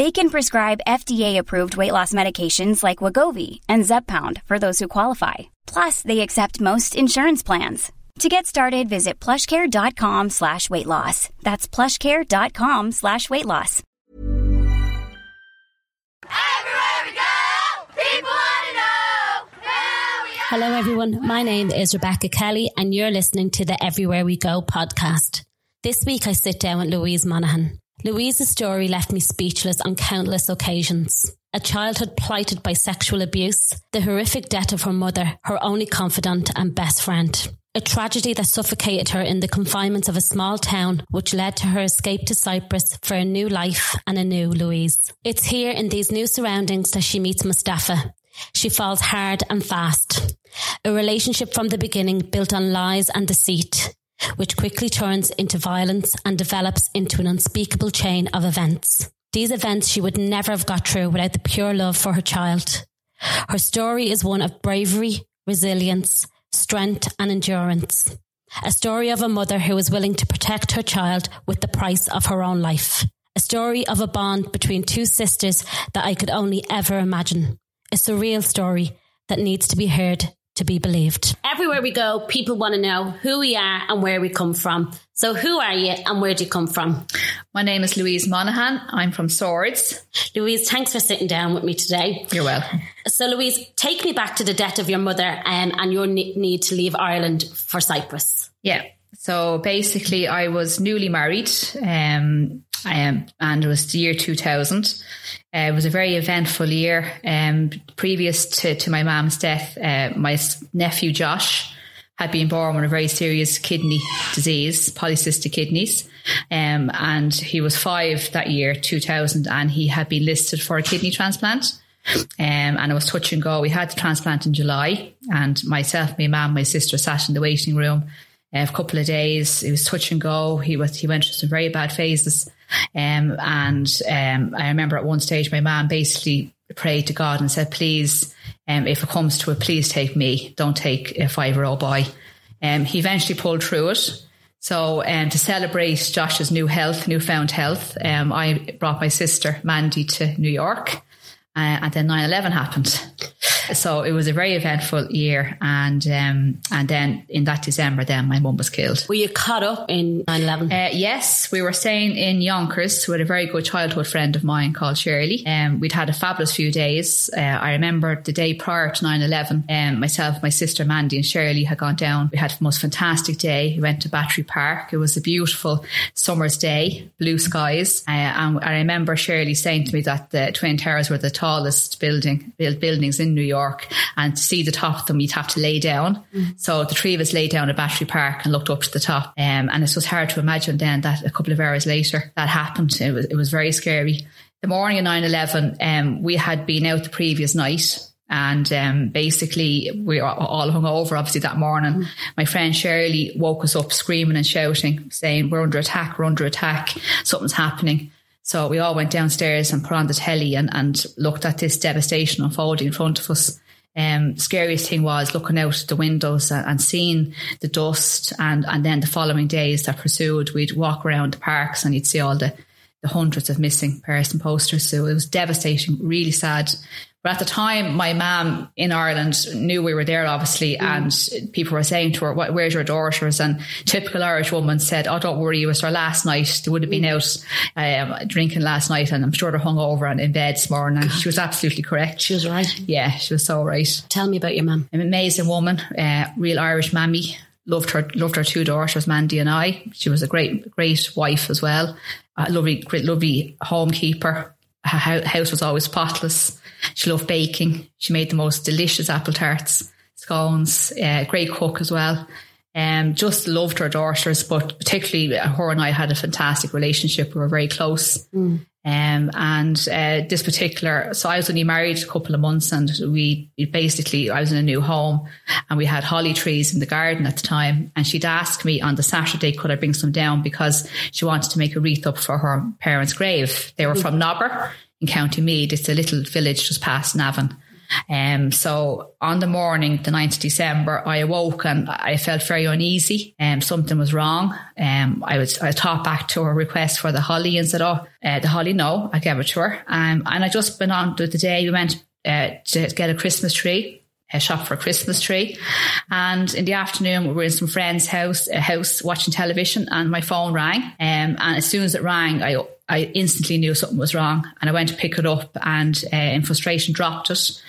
They can prescribe FDA-approved weight loss medications like Wegovy and Zepbound for those who qualify. Plus, they accept most insurance plans. To get started, visit plushcare.com slash weight loss. That's plushcare.com slash weight loss. Everywhere we go, people want to know. Here we are. Hello, everyone. My name is Rebecca Kelly, and you're listening to the Everywhere We Go podcast. This week, I sit down with Louise Monaghan. Louise's story left me speechless on countless occasions. A childhood blighted by sexual abuse, the horrific death of her mother, her only confidant and best friend. A tragedy that suffocated her in the confinements of a small town, which led to her escape to Cyprus for a new life and a new Louise. It's here in these new surroundings that she meets Mustafa. She falls hard and fast. A relationship from the beginning built on lies and deceit, which quickly turns into violence and develops into an unspeakable chain of events. These events she would never have got through without the pure love for her child. Her story is one of bravery, resilience, strength, and endurance. A story of a mother who is willing to protect her child with the price of her own life. A story of a bond between two sisters that I could only ever imagine. A surreal story that needs to be heard to be believed. Everywhere we go, people want to know who we are and where we come from. So, who are you and where do you come from? My name is Louise Monaghan. I'm from Swords. Louise, thanks for sitting down with me today. You're welcome. So, Louise, take me back to the death of your mother um, and your need to leave Ireland for Cyprus. Yeah. So basically, I was newly married, um, um, and it was the year 2000. Uh, it was a very eventful year. Um, previous to, to my mom's death, uh, my nephew Josh had been born with a very serious kidney disease, polycystic kidneys. Um, and he was five that year, 2000, and he had been listed for a kidney transplant. Um, and it was touch and go. We had the transplant in July, and myself, my mum, my sister sat in the waiting room uh, a couple of days. It was touch and go. He was he went through some very bad phases, um, and um, I remember at one stage my mum basically prayed to God and said, "Please, um, if it comes to it, please take me. Don't take a five year old boy." Um, he eventually pulled through it. So, um, to celebrate Josh's new health, newfound health, um, I brought my sister Mandy to New York, uh, and then 9-11 happened. So it was a very eventful year, and um, and then in that December, then my mum was killed. Were you caught up in 9 11? Uh, yes, we were staying in Yonkers with a very good childhood friend of mine called Shirley. Um, we'd had a fabulous few days. Uh, I remember the day prior to 9 11, um, myself, my sister Mandy, and Shirley had gone down. We had the most fantastic day. We went to Battery Park. It was a beautiful summer's day, blue skies. Uh, and I remember Shirley saying to me that the Twin Towers were the tallest building build buildings in New York. And to see the top of them, you'd have to lay down. So the three of us lay down at Battery Park and looked up to the top. Um, and it was hard to imagine then that a couple of hours later that happened. It was, it was very scary. The morning of 9 11, um, we had been out the previous night. And um, basically, we were all hung over, obviously, that morning. My friend Shirley woke us up screaming and shouting, saying, We're under attack, we're under attack, something's happening. So we all went downstairs and put on the telly and, and looked at this devastation unfolding in front of us. Um, scariest thing was looking out the windows and, and seeing the dust and, and then the following days that pursued, we'd walk around the parks and you'd see all the, the hundreds of missing person posters. So it was devastating, really sad. But at the time, my mum in Ireland knew we were there, obviously, and people were saying to her, "What? Where's your daughters?" And typical Irish woman said, "Oh, don't worry, it was her last night. They would have been out um, drinking last night, and I'm sure they're hungover and in bed this morning." And she was absolutely correct. She was right. Yeah, she was so right. Tell me about your mum. An amazing woman, uh, real Irish mammy. Loved her, loved her two daughters, Mandy and I. She was a great, great wife as well. A lovely, great, lovely homekeeper. Her house was always spotless. She loved baking. She made the most delicious apple tarts, scones, uh, great cook as well. Um, just loved her daughters, but particularly her and I had a fantastic relationship. We were very close. Mm. Um, and uh, this particular, so I was only married a couple of months, and we basically I was in a new home, and we had holly trees in the garden at the time. And she'd asked me on the Saturday could I bring some down because she wanted to make a wreath up for her parents' grave. They were from Nobber in County Meath. It's a little village just past Navan. Um, so on the morning, the 9th of December, I awoke and I felt very uneasy. Um, something was wrong. Um, I was, I thought back to her request for the holly and said, Oh, uh, the holly, no, I gave it to her. Um, and I just went on to the day we went uh, to get a Christmas tree a shop for a Christmas tree. And in the afternoon, we were in some friend's house, a house watching television, and my phone rang. Um, and as soon as it rang, I I instantly knew something was wrong and I went to pick it up and uh, in frustration dropped it.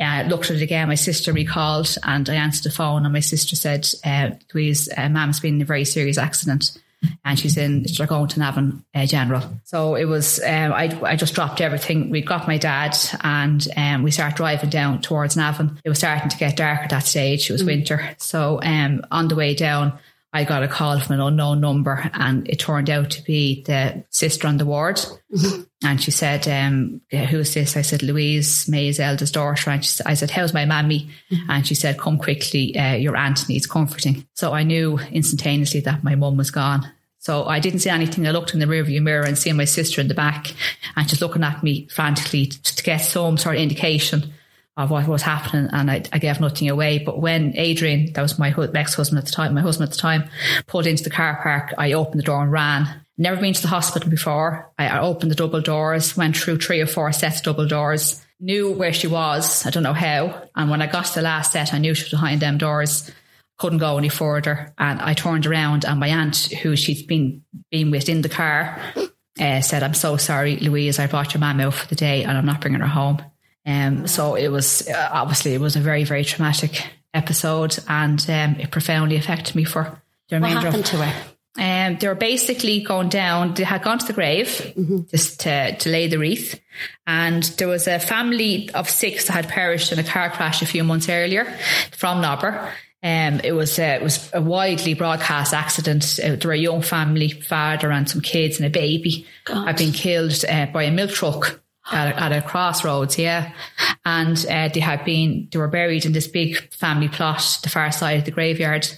I uh, looked at it again. My sister recalled and I answered the phone and my sister said, uh, Louise, uh, mum's been in a very serious accident and she's in, to Navan uh, General. So it was, um, I, I just dropped everything. We got my dad and um, we started driving down towards Navan. It was starting to get dark at that stage. It was mm. winter. So um, on the way down, I got a call from an unknown number and it turned out to be the sister on the ward. Mm-hmm. And she said, um, who's this? I said, Louise, May's eldest daughter. And she, I said, how's my mammy? Mm-hmm. And she said, come quickly, uh, your aunt needs comforting. So I knew instantaneously that my mum was gone. So I didn't see anything. I looked in the rearview mirror and see my sister in the back and she's looking at me frantically to, to get some sort of indication of what was happening and I, I, gave nothing away. But when Adrian, that was my ex husband at the time, my husband at the time, pulled into the car park, I opened the door and ran. Never been to the hospital before. I, I opened the double doors, went through three or four sets of double doors, knew where she was. I don't know how. And when I got to the last set, I knew she was behind them doors. Couldn't go any further. And I turned around and my aunt, who she'd been, been with in the car, uh, said, I'm so sorry, Louise, I brought your mum out for the day and I'm not bringing her home. Um, so it was uh, obviously it was a very very traumatic episode, and um, it profoundly affected me for the remainder. What happened of, to her? Um, they were basically going down. They had gone to the grave mm-hmm. just to, to lay the wreath, and there was a family of six that had perished in a car crash a few months earlier from Nobber. Um, it was uh, it was a widely broadcast accident. Uh, there were a young family, father and some kids and a baby, God. had been killed uh, by a milk truck at a, at a crossroads, yeah. And uh, they had been, they were buried in this big family plot, the far side of the graveyard.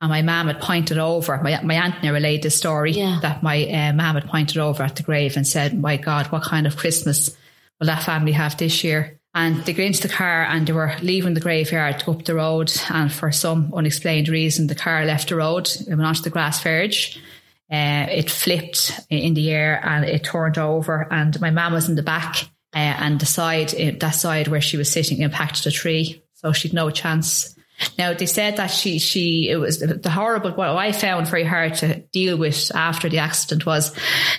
And my mum had pointed over, my, my aunt never relayed the story yeah. that my uh, mum had pointed over at the grave and said, my God, what kind of Christmas will that family have this year? And they got into the car and they were leaving the graveyard to go up the road. And for some unexplained reason, the car left the road and went onto the grass verge uh, it flipped in the air and it turned over, and my mum was in the back, uh, and the side, uh, that side where she was sitting, impacted a tree, so she'd no chance. Now they said that she she it was the horrible what I found very hard to deal with after the accident was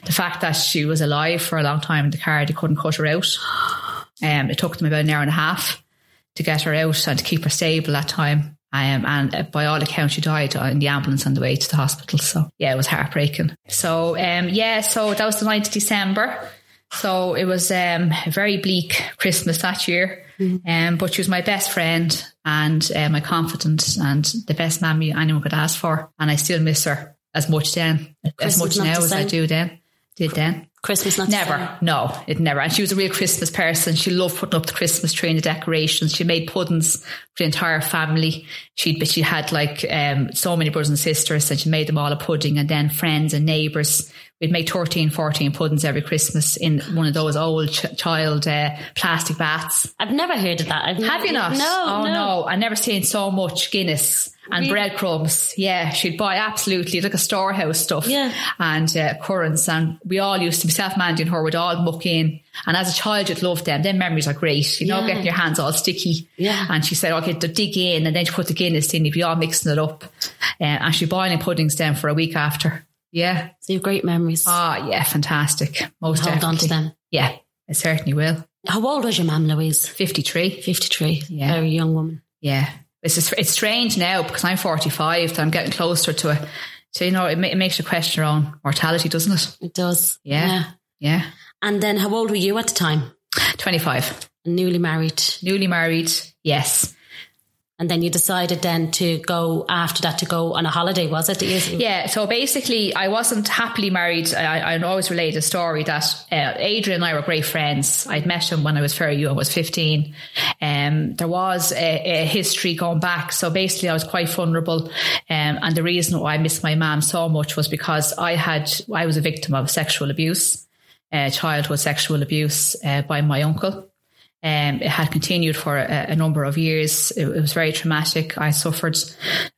the fact that she was alive for a long time in the car. They couldn't cut her out. Um, it took them about an hour and a half to get her out and to keep her stable that time. Um, and uh, by all accounts, she died in the ambulance on the way to the hospital. So yeah, it was heartbreaking. So um, yeah, so that was the 9th of December. So it was um, a very bleak Christmas that year. Mm-hmm. Um, but she was my best friend and uh, my confidant and the best mammy anyone could ask for. And I still miss her as much then, Christmas as much now as I do then, did then. Christmas not never. No, it never. And she was a real Christmas person. She loved putting up the Christmas tree and the decorations. She made puddings for the entire family. She'd, she had like um, so many brothers and sisters, and she made them all a pudding. And then friends and neighbours. We'd make 13, 14 puddings every Christmas in one of those old ch- child uh, plastic vats. I've never heard of that. I've Have you not? No. Oh no. no. I've never seen so much Guinness and really? breadcrumbs. Yeah, she'd buy absolutely like a storehouse stuff. Yeah. And uh, currants. And we all used to, myself, Mandy and her, would all muck in. And as a child, you'd love them. Them memories are great. You know, getting your hands all sticky. Yeah. And she said, okay, to dig in. And then she put the Guinness in. You'd be all mixing it up. Uh, and she'd boiling puddings down for a week after. Yeah. So you have great memories. Oh, yeah. Fantastic. Most Hold definitely. on to them. Yeah. I certainly will. How old was your mum, Louise? 53. 53. Yeah. Very young woman. Yeah. It's just, it's strange now because I'm 45 that I'm getting closer to it. So you know, it, it makes you question your own mortality, doesn't it? It does. Yeah. Yeah. And then how old were you at the time? 25. Newly married. Newly married. Yes. And then you decided then to go after that to go on a holiday, was it? Yeah, so basically, I wasn't happily married. I, I always relate a story that uh, Adrian and I were great friends. I'd met him when I was very young, I was 15. Um, there was a, a history going back. So basically, I was quite vulnerable. Um, and the reason why I missed my mum so much was because I had, I was a victim of sexual abuse, uh, childhood sexual abuse uh, by my uncle. Um, it had continued for a, a number of years. It, it was very traumatic. I suffered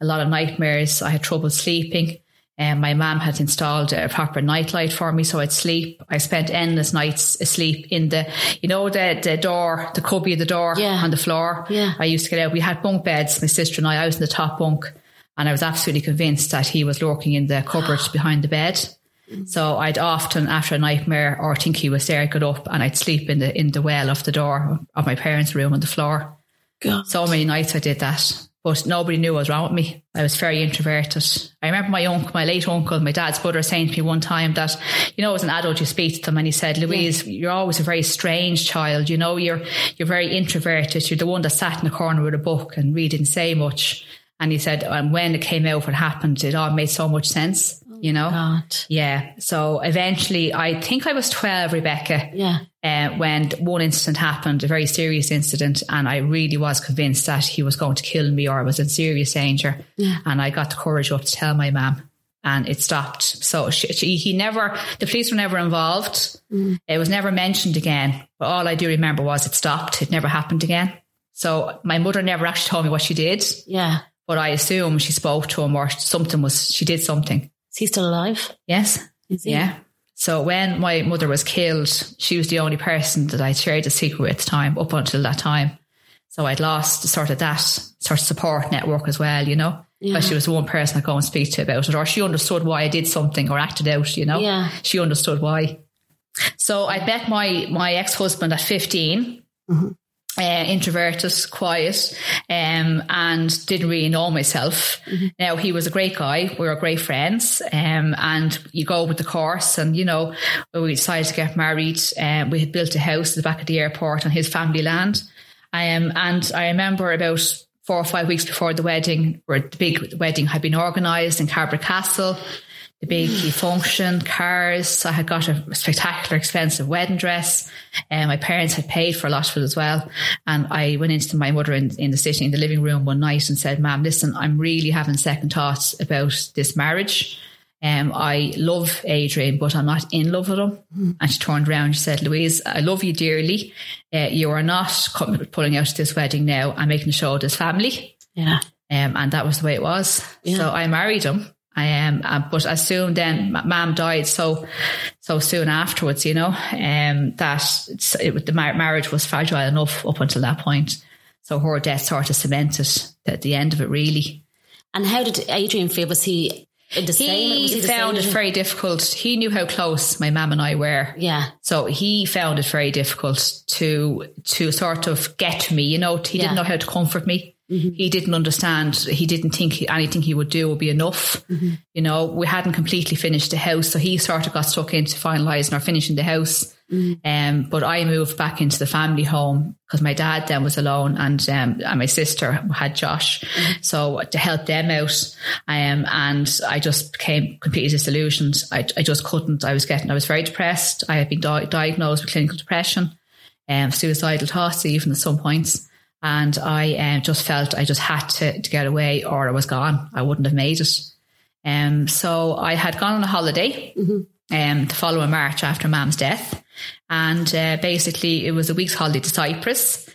a lot of nightmares. I had trouble sleeping. And my mum had installed a proper nightlight for me, so I'd sleep. I spent endless nights asleep in the, you know, the the door, the cubby of the door Yeah. on the floor. Yeah. I used to get out. We had bunk beds, my sister and I. I was in the top bunk, and I was absolutely convinced that he was lurking in the cupboard behind the bed. So I'd often, after a nightmare or think he was there, I'd get up and I'd sleep in the in the well of the door of my parents' room on the floor. God. So many nights I did that, but nobody knew what was wrong with me. I was very introverted. I remember my uncle, my late uncle, my dad's brother, saying to me one time that, you know, as an adult, you speak to them, and he said, "Louise, you're always a very strange child. You know, you're you're very introverted. You're the one that sat in the corner with a book and really didn't say much." And he said, and when it came out, what happened, it all made so much sense. You know, God. yeah. So eventually, I think I was 12, Rebecca, Yeah. uh, when one incident happened, a very serious incident, and I really was convinced that he was going to kill me or I was in serious danger. Yeah. And I got the courage up to tell my mum, and it stopped. So she, she, he never, the police were never involved. It was never mentioned again. But all I do remember was it stopped. It never happened again. So my mother never actually told me what she did, Yeah. but I assume she spoke to him or something was, she did something. Is he still alive? Yes. Is he? Yeah. So when my mother was killed, she was the only person that I shared a secret with at the time, up until that time. So I'd lost sort of that sort of support network as well, you know. Because she was the one person I go and speak to about it, or she understood why I did something or acted out, you know. Yeah. She understood why. So I met my my ex husband at 15 mm-hmm. Uh, introverted, quiet, um, and didn't really know myself. Now he was a great guy. We were great friends, um, and you go with the course. And you know, when we decided to get married, um, we had built a house at the back of the airport on his family land. Um, and I remember about four or five weeks before the wedding, where the big wedding had been organised in Cabra Castle the big function, cars. I had got a spectacular, expensive wedding dress. And my parents had paid for a lot of it as well. And I went into my mother in, in the city, in the living room one night and said, Ma'am, listen, I'm really having second thoughts about this marriage. Um, I love Adrian, but I'm not in love with him. And she turned around and she said, Louise, I love you dearly. Uh, you are not coming, pulling out this wedding now. I'm making a show of this family. Yeah. Um, and that was the way it was. So I married him. I am, uh, but as soon then, mom died so so soon afterwards. You know, um, that it, the mar- marriage was fragile enough up until that point. So her death sort of cemented at the end of it. Really, And how did Adrian feel? Was he the same? Was he found same it very difficult. He knew how close my mum and I were. Yeah. So he found it very difficult to to sort of get me. You know, he Yeah. didn't know how to comfort me. He didn't understand. He didn't think he- anything he would do would be enough. You know, we hadn't completely finished the house, so he sort of got stuck into finalising or finishing the house. Um, but I moved back into the family home because my dad then was alone, and um, and my sister had Josh, so to help them out. Um, and I just became completely disillusioned. I, I just couldn't. I was getting. I was very depressed. I had been di- diagnosed with clinical depression, um, suicidal thoughts even at some points. And I um, just felt I just had to, to get away or I was gone. I wouldn't have made it. Um, so I had gone on a holiday um, the following March after Mam's death. And uh, basically, it was a week's holiday to Cyprus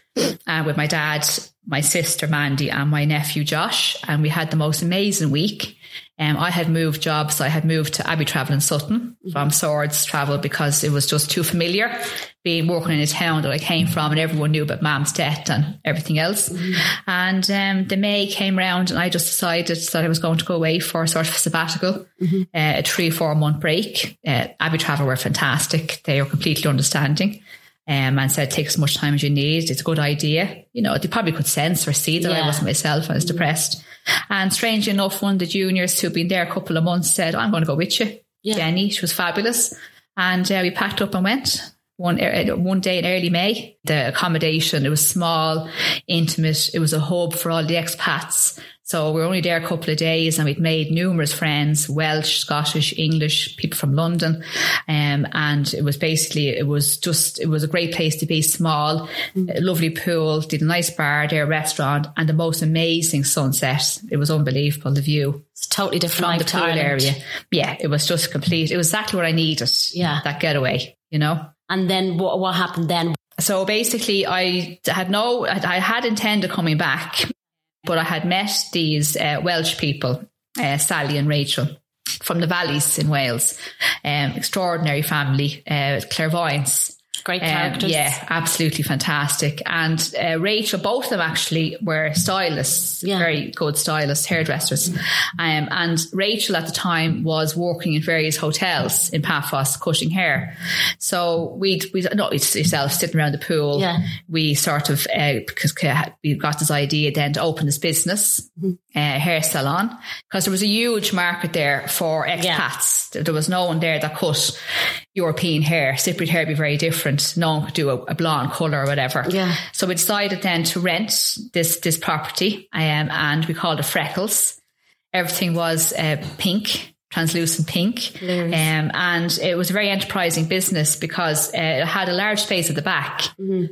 uh, with my dad, my sister Mandy, and my nephew Josh. And we had the most amazing week. Um, I had moved jobs. I had moved to Abbey Travel in Sutton from Swords Travel because it was just too familiar being working in a town that I came from and everyone knew about Mam's death and everything else. And um, the May came round and I just decided that I was going to go away for a sort of sabbatical, uh, a three, four month break. Uh, Abbey Travel were fantastic. They were completely understanding. Um, and said, take as much time as you need. It's a good idea. You know, they probably could sense or see that I wasn't myself. I was depressed. And strangely enough, one of the juniors who'd been there a couple of months said, I'm going to go with you. Yeah. Jenny, she was fabulous. And uh, we packed up and went one uh, one day in early May. The accommodation, it was small, intimate. It was a hub for all the expats. So we were only there a couple of days and we'd made numerous friends, Welsh, Scottish, English, people from London. Um, and it was basically, it was just, it was a great place to be small, a lovely pool, did a nice bar there, restaurant and the most amazing sunset. It was unbelievable, the view It's totally different from the pool Ireland. area. Yeah, it was just complete. It was exactly what I needed. Yeah. That getaway, you know? And then what, what happened then? So basically, I had no, I had intended coming back, but I had met these uh, Welsh people, uh, Sally and Rachel from the valleys in Wales. Um, extraordinary family, uh, clairvoyance. Great Um, characters. yeah, absolutely fantastic. And uh, Rachel, both of them actually were stylists, Yeah. very good stylists, hairdressers. Um, and Rachel at the time was working in various hotels in Paphos, cutting hair. So we'd, we not yourself sitting around the pool. Yeah. We sort of uh, because we got this idea then to open this business, uh, hair salon, because there was a huge market there for expats. There was no one there that cut European hair. Cypriot hair would be very different. No one could do a, a blonde colour or whatever. Yeah. So we decided then to rent this this property, um, and we called it Freckles. Everything was uh, pink, translucent pink, um, and it was a very enterprising business because uh, it had a large space at the back.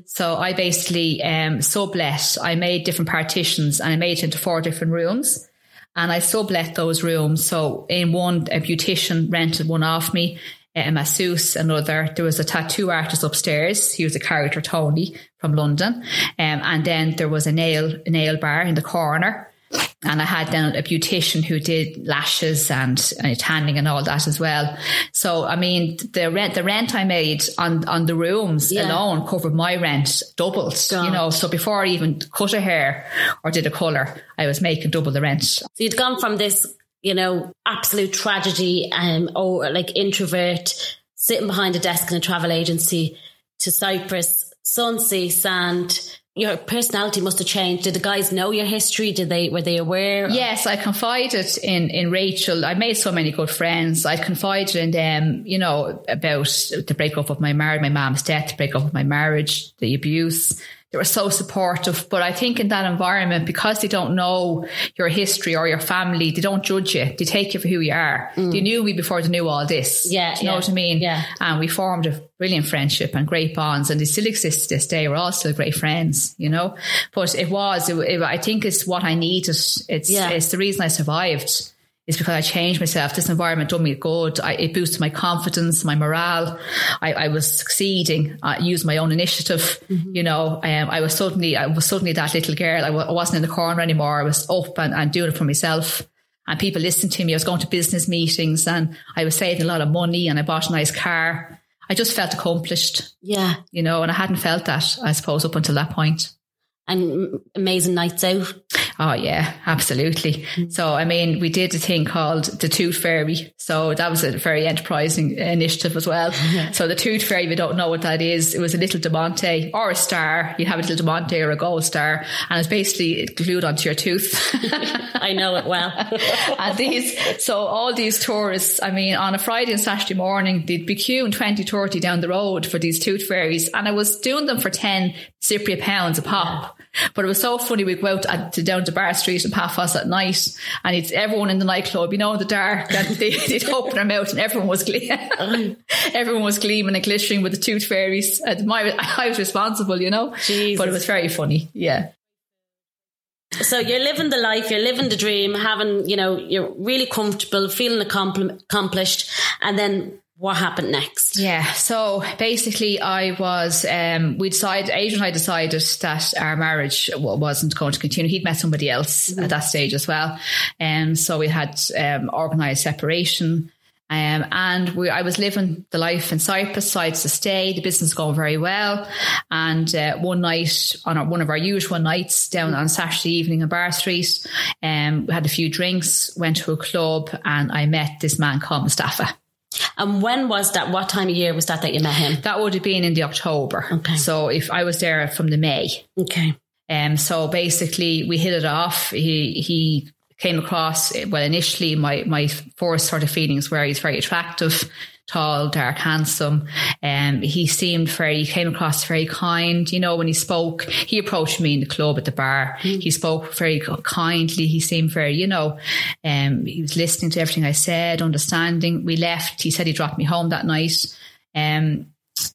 So I basically um, sublet. I made different partitions, and I made it into four different rooms. And I sublet those rooms. So in one, a beautician rented one off me, a masseuse, another. There was a tattoo artist upstairs. He was a character, Tony, from London. Um, and then there was a nail, a nail bar in the corner. And I had then a beautician who did lashes and, and tanning and all that as well. So, I mean, the rent, the rent I made on, on the rooms Yeah. alone covered my rent doubled, God. you know. So before I even cut a hair or did a colour, I was making double the rent. So you'd gone from this, you know, absolute tragedy, um, or like introvert, sitting behind a desk in a travel agency, to Cyprus, Sunsea, sand. Your personality must have changed. Did the guys know your history? Did they were they aware? Yes, I confided in in Rachel. I made so many good friends. I confided in them, you know, about the breakup of my marriage, my mom's death, the breakup of my marriage, the abuse. They were so supportive. But I think in that environment, because they don't know your history or your family, they don't judge you. They take you for who you are. They knew me before they knew all this. Mm. Yeah, Do you know yeah, what I mean? yeah. And we formed a brilliant friendship and great bonds, and they still exist to this day. We're all still great friends, you know. But it was, it, it- I think, it's what I needed. It's, Yeah. it's the reason I survived. Is because I changed myself. This environment done me good. I, it boosted my confidence, my morale. I, I was succeeding. I used my own initiative. You know, um, I was suddenly, I was suddenly that little girl. I w- I wasn't in the corner anymore. I was up and, and doing it for myself. And people listened to me. I was going to business meetings and I was saving a lot of money and I bought a nice car. I just felt accomplished, yeah, you know, and I hadn't felt that, I suppose, up until that point. And mm, amazing nights out. Oh yeah, absolutely. So I mean, we did a thing called the Tooth Fairy. So that was a very enterprising initiative as well. So the Tooth Fairy, if you don't know what that is, it was a little diamante or a star. You'd have a little diamante or a gold star, and it's basically glued onto your tooth. I know it well. and these, so all these tourists, I mean, on a Friday and Saturday morning, they'd be queuing 20, 30 down the road for these tooth fairies. And I was doing them for 10 Cypriot pounds a pop. But it was so funny. We'd go out at, to, down to Bar Street and Paphos at night and it's everyone in the nightclub, you know, in the dark, and they, they'd open their mouth and everyone was gleaming. everyone was gleaming and glittering with the tooth fairies. And my, I was responsible, you know, Jesus. but it was very funny. Yeah. So you're living the life, you're living the dream, having, you know, you're really comfortable, feeling accompli- accomplished. And then what happened next? Yeah. So basically, I was, um, we decided, Adrian and I decided that our marriage wasn't going to continue. He'd met somebody else at that stage as well. And so we had um, organised separation. Um, and we, I was living the life in Cyprus, decided to stay. The business going very well. And uh, one night, on our, one of our usual nights down on Saturday evening in Bar Street, um, we had a few drinks, went to a club, and I met this man called Mustafa. And when was that? What time of year was that that you met him? That would have been in the October. Okay. So if I was there from the May. Okay. Um, so basically, we hit it off. He he came across well initially. My my first sort of feelings were he's very attractive, tall, dark, handsome. Um, he seemed very. He came across very kind. You know, when he spoke, he approached me in the club at the bar. He spoke very kindly. He seemed very, you know, um, he was listening to everything I said, understanding. We left. He said he dropped me home that night. Um,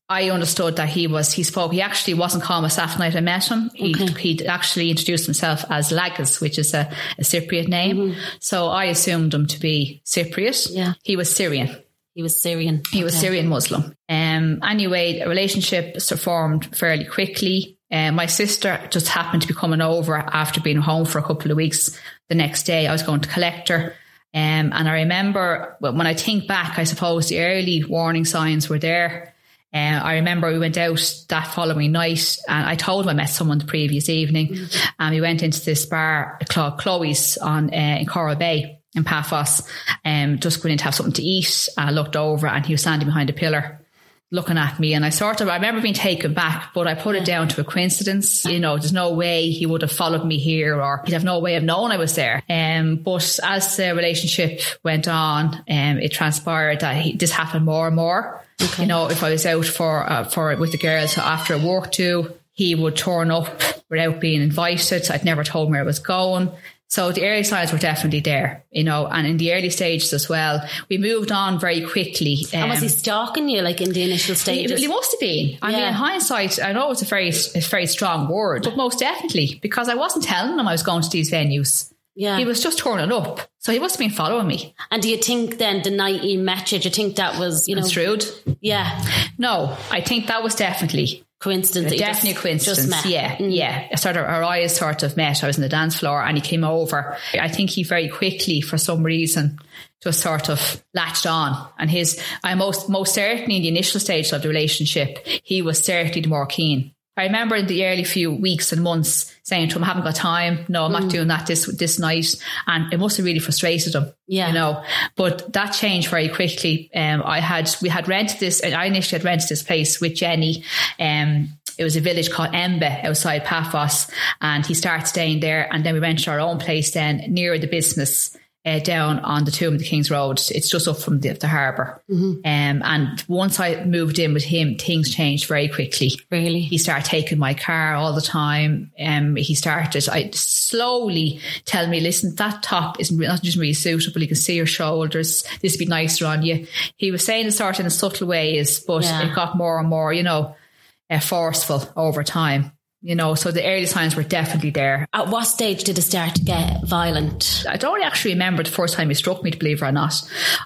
I understood that he was, he spoke, he actually wasn't calm myself the night I met him. He, he'd actually introduced himself as Lagos, which is a, a Cypriot name. So I assumed him to be Cypriot. Yeah. He was Syrian. He was Syrian. He was Okay. Syrian Muslim. Um, anyway, a relationship formed fairly quickly. Uh, my sister just happened to be coming over after being home for a couple of weeks. The next day, I was going to collect her. Um, and I remember when I think back, I suppose the early warning signs were there. Uh, I remember we went out that following night and I told him I met someone the previous evening and we went into this bar called Chloe's on uh, in Coral Bay in Paphos um, just going in to have something to eat. I looked over and he was standing behind a pillar looking at me. And I sort of I remember being taken back but I put it down to a coincidence. You know there's no way he would have followed me here or he'd have no way of knowing I was there. Um, but as the relationship went on um, it transpired that he, this happened more and more. You know if I was out for uh, for with the girls after a work too he would turn up without being invited. I'd never told him where I was going so the early signs were definitely there, you know, and in the early stages as well. We moved on very quickly. And was um, he stalking you like in the initial he, stages? he must have been. I mean, in hindsight, I know it's a very, a very strong word, but most definitely because I wasn't telling him I was going to these venues. yeah. He was just turning up, so he must have been following me. and do you think then the night you met you, do you think that was, you know, Construed? yeah, No, I think that was definitely coincidence? Definitely just- coincidence. Just. Yeah, Mm. yeah. Sort of our eyes sort of met. I was in the dance floor and he came over. I think he very quickly, for some reason, just sort of latched on. And his, I most most certainly in the initial stage of the relationship, he was certainly the more keen. I remember in the early few weeks and months saying to him, I haven't got time. No, I'm Mm. not doing that this this night. And it must have really frustrated him. Yeah. You know. But that changed very quickly. Um I had we had rented this and I initially had rented this place with Jenny. Um it was a village called Embe outside Paphos, and he started staying there. And then we rented our own place then near the business uh, down on the Tomb of the King's Road. It's just up from the, the harbor Um, and once I moved in with him, things changed very quickly. Really? He started taking my car all the time. Um, he started, I slowly tell me, listen, that top isn't not just really suitable. You can see your shoulders. This would be nicer on you. He was saying it sort of in subtle ways, but Yeah. it got more and more, you know, uh, forceful over time. You know, so the early signs were definitely there. At what stage did it start to get violent? I don't actually remember the first time he struck me, to believe it or not.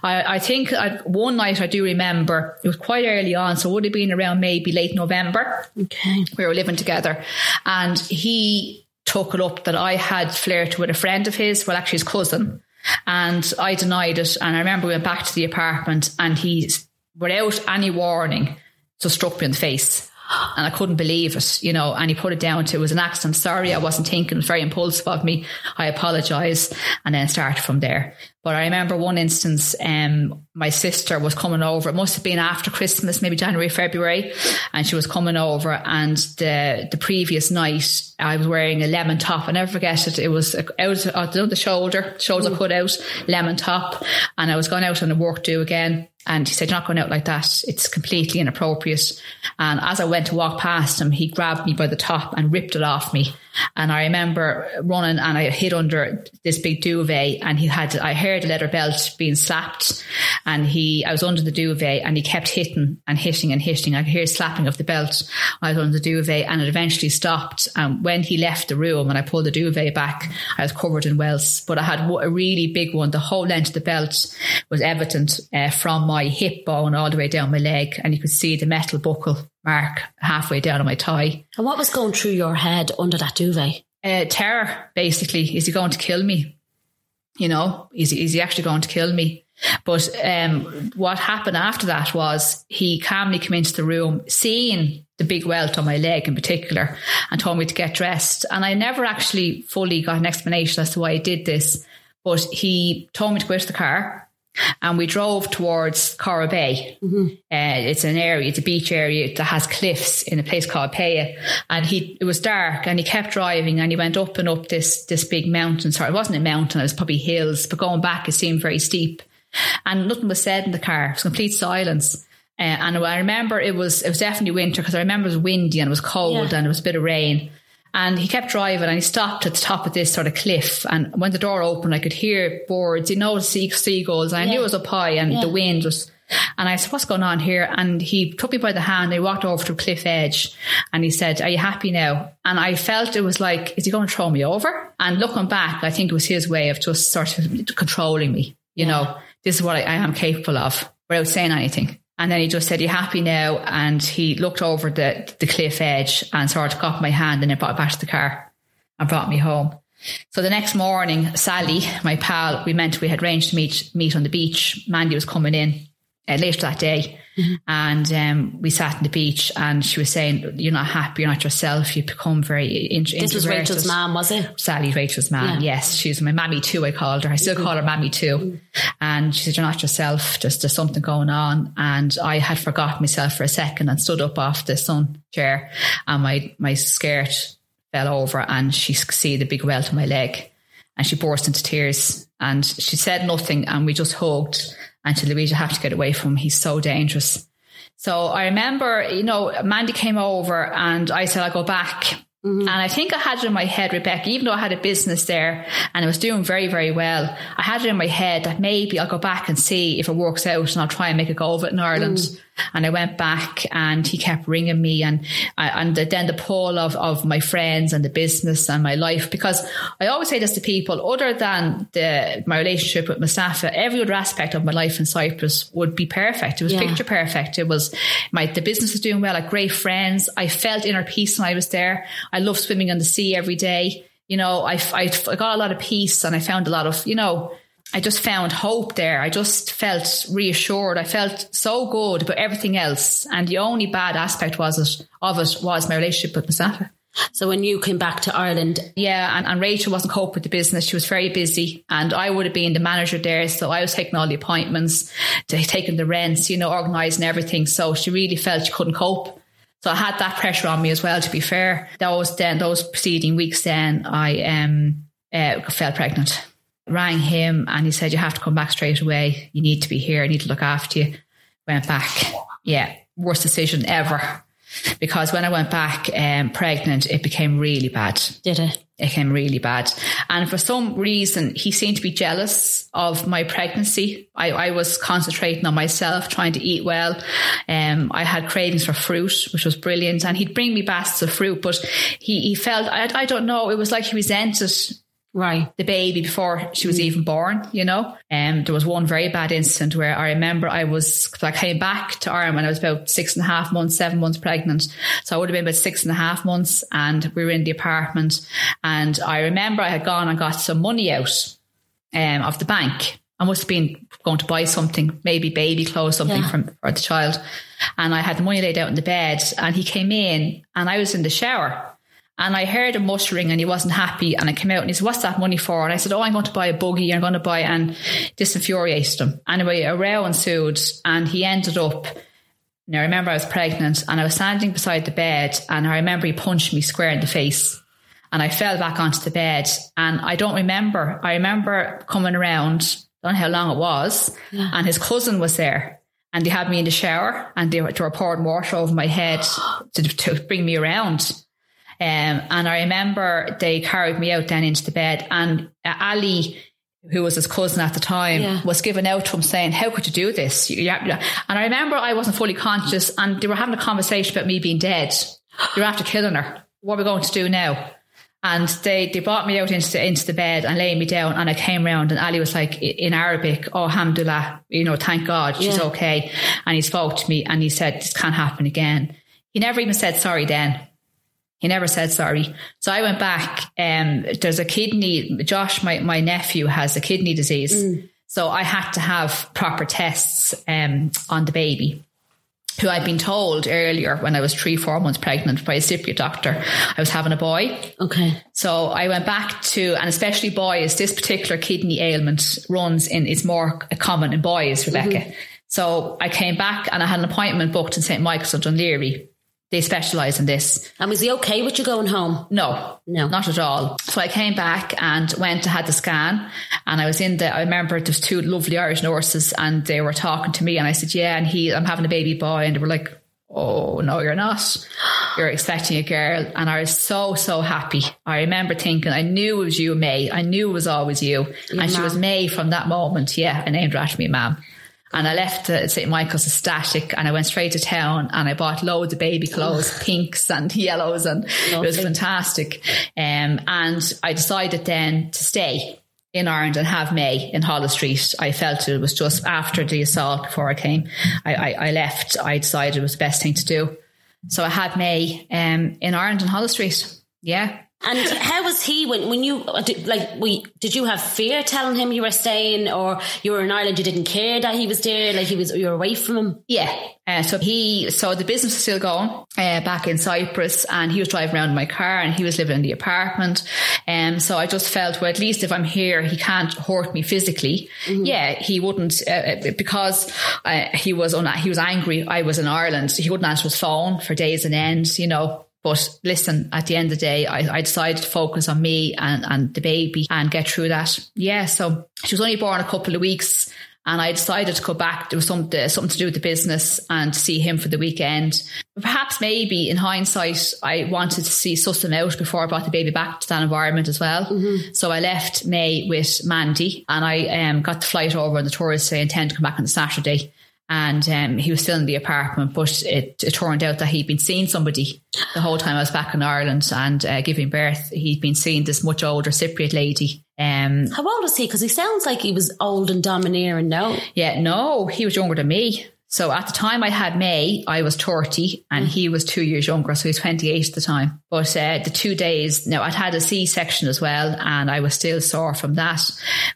I, I think I, one night I do remember, it was quite early on, so it would have been around maybe late November. Okay. We were living together and he took it up that I had flirted with a friend of his, well, actually his cousin. And I denied it. And I remember we went back to the apartment and he, without any warning, just struck me in the face. And I couldn't believe it, you know, and he put it down to it was an accident. Sorry, I wasn't thinking. It was very impulsive of me. I apologize. And then started from there. But I remember one instance, um, my sister was coming over. It must have been after Christmas, maybe January, February. And she was coming over and the, the previous night I was wearing a lemon top. I never forget it. It was out of the shoulder, shoulder cut out, lemon top. And I was going out on a work do again. And he said, You're not going out like that. It's completely inappropriate. And as I went to walk past him, he grabbed me by the top and ripped it off me. And I remember running and I hid under this big duvet and he had, I heard a leather belt being slapped and he, I was under the duvet and he kept hitting and hitting and hitting. I could hear slapping of the belt. I was under the duvet and it eventually stopped. And when he left the room and I pulled the duvet back, I was covered in welts, but I had a really big one. The whole length of the belt was evident uh, from my hip bone all the way down my leg and you could see the metal buckle mark halfway down on my thigh. And what was going through your head under that duvet? Uh, terror, basically. Is he going to kill me? You know, is he, is he actually going to kill me? But um, what happened after that was he calmly came into the room, seeing the big welt on my leg in particular, and told me to get dressed. And I never actually fully got an explanation as to why he did this. But he told me to go to the car and we drove towards Coral Bay. Mm-hmm. Uh, it's an area, it's a beach area that has cliffs in a place called Peyia. And he, it was dark and he kept driving and he went up and up this, this big mountain. Sorry, it wasn't a mountain, it was probably hills, but going back, it seemed very steep. And nothing was said in the car. It was complete silence. Uh, and I remember it was, it was definitely winter because I remember it was windy and it was cold Yeah. and it was a bit of rain. And he kept driving and he stopped at the top of this sort of cliff. And when the door opened, I could hear birds, you know, sea, seagulls. And I knew it was up high and Yeah. the wind was. And I said, what's going on here? And he took me by the hand. They walked over to a cliff edge and he said, are you happy now? And I felt it was like, is he going to throw me over? And looking back, I think it was his way of just sort of controlling me. You know, this is what I, I am capable of without saying anything. And then he just said, you happy now? And he looked over the, the cliff edge and sort of got my hand and then brought it back to the car and brought me home. So the next morning, Sally, my pal, we meant we had arranged to meet meet on the beach. Mandy was coming in uh, later that day, and um, we sat on the beach. And she was saying, "You're not happy. You're not yourself. You become very in- This was. Rachel's mom, was it? Sally, Rachel's mom, Yeah. Yes, she's my mammy too. I called her. I still call her mammy too. And she said, "You're not yourself. Just there's something going on." And I had forgotten myself for a second and stood up off the sun chair, and my my skirt fell over, and she could see the big welt on my leg, and she burst into tears. And she said nothing, and we just hugged. And she "Louise, have to get away from him. He's so dangerous." So I remember, you know, Mandy came over and I said, I'll go back. Mm-hmm. And I think I had it in my head, Rebecca, even though I had a business there and I was doing very, very well, I had it in my head that maybe I'll go back and see if it works out and I'll try and make a go of it in Ireland. Mm. And I went back and he kept ringing me and, and then the pull of, of my friends and the business and my life, because I always say this to people, other than the, my relationship with Mustafa, every other aspect of my life in Cyprus would be perfect. It was Yeah. picture perfect. It was my the business was doing well. I had great friends. I felt inner peace when I was there. I love swimming on the sea every day. You know, I, I, I got a lot of peace and I found a lot of, you know, I just found hope there. I just felt reassured. I felt so good about everything else. And the only bad aspect was it, of it was my relationship with Mustafa. So when you came back to Ireland, Yeah, and, and Rachel wasn't coping with the business. She was very busy, and I would have been the manager there. So I was taking all the appointments, taking the rents, you know, organising everything. So she really felt she couldn't cope. So I had that pressure on me as well. To be fair, those then those preceding weeks, then I um uh, fell pregnant. Rang him, and he said, "You have to come back straight away. You need to be here. I need to look after you." Went back. Yeah, worst decision ever. Because when I went back um, pregnant, it became really bad did it? Became really bad. And for some reason, he seemed to be jealous of my pregnancy. I, I was concentrating on myself, trying to eat well. Um, I had cravings for fruit, which was brilliant. And he'd bring me baskets of fruit, but he, he felt, I, I don't know, it was like he resented Right. the baby before she was even born, you know. Um, there was one very bad incident where I remember I was, I came back to Ireland when I was about six and a half months, seven months pregnant. So I would have been about six and a half months and we were in the apartment. And I remember I had gone and got some money out um, of the bank. I must have been going to buy something, maybe baby clothes, something Yeah. from for the child. And I had the money laid out in the bed and he came in and I was in the shower. And I heard him muttering and he wasn't happy. And I came out and he said, What's that money for? And I said, Oh, I'm going to buy a buggy. I'm going to buy, and this infuriated him. Anyway, a row ensued and he ended up. Now, I remember I was pregnant and I was standing beside the bed and I remember he punched me square in the face and I fell back onto the bed. And I don't remember. I remember coming around, don't know how long it was, and his cousin was there. And they had me in the shower and they were, they were pouring water over my head to, to bring me around. Um, and I remember they carried me out then into the bed, and uh, Ali, who was his cousin at the time, Yeah. was given out to him saying, "How could you do this?" And I remember I wasn't fully conscious, and they were having a conversation about me being dead. You're after killing her. What are we going to do now? And they, they brought me out into the, into the bed and laid me down. And I came round and Ali was like in Arabic, Oh, alhamdulillah, you know, thank God she's Yeah. okay. And he spoke to me and he said, this can't happen again. He never even said sorry then. He never said sorry. So I went back. Um, there's a kidney, Josh, my, my nephew has a kidney disease. So I had to have proper tests um, on the baby. who I'd been told earlier when I was three, four months pregnant by a Cypriot doctor, I was having a boy. Okay. So I went back to, and especially boys, this particular kidney ailment runs in, is more common in boys, Rebecca. Mm-hmm. So I came back and I had an appointment booked in St. Michael's of Dun Laoghaire they specialise in this. And was he okay with you going home? No, no, not at all. So I came back and went to had the scan, and I was in the. I remember there was two lovely Irish nurses, and they were talking to me, and I said, "Yeah," and he, I'm having a baby boy, and they were like, "Oh no, you're not. You're expecting a girl." And I was so so happy. I remember thinking, I knew it was you, May. I knew it was always you, Your and mom. she was May from that moment. Yeah, I named her after me, ma'am. And I left St. Michael's ecstatic and I went straight to town and I bought loads of baby clothes, pinks and yellows and Lovely. it was fantastic. Um, and I decided then to stay in Ireland and have May in Holles Street. I felt it was just after the assault before I came. I, I, I left. I decided it was the best thing to do. So I had May um, in Ireland and Holles Street. Yeah. And how was he when when you like we did you have fear telling him you were staying or you were in Ireland you didn't care that he was there like he was you were away from him? Yeah uh, so he so the business was still going uh, back in Cyprus and he was driving around in my car and he was living in the apartment. And um, so I just felt well at least if I'm here he can't hurt me physically. Mm-hmm. yeah he wouldn't uh, uh because uh, he was on he was angry I was in Ireland he wouldn't answer his phone for days and ends you know but listen, at the end of the day, I, I, decided to focus on me and, and the baby and get through that. Yeah. So she was only born a couple of weeks and I decided to go back. There was something, something to do with the business and see him for the weekend. Perhaps maybe in hindsight, I wanted to see suss him out before I brought the baby back to that environment as well. Mm-hmm. So I left May with Mandy and I um, got the flight over on the Thursday I intend to come back on the Saturday and um, he was still in the apartment. But it, it, turned out that he'd been seeing somebody the whole time I was back in Ireland and uh, giving birth. He'd been seeing this much older Cypriot lady. Um, How old was he? Because he sounds like he was old and domineering. No, yeah, no, he was younger than me. So at the time I had May, I was 30 and he was two years younger. So he was 28 at the time. But uh, the two days, now I'd had a C section as well and I was still sore from that.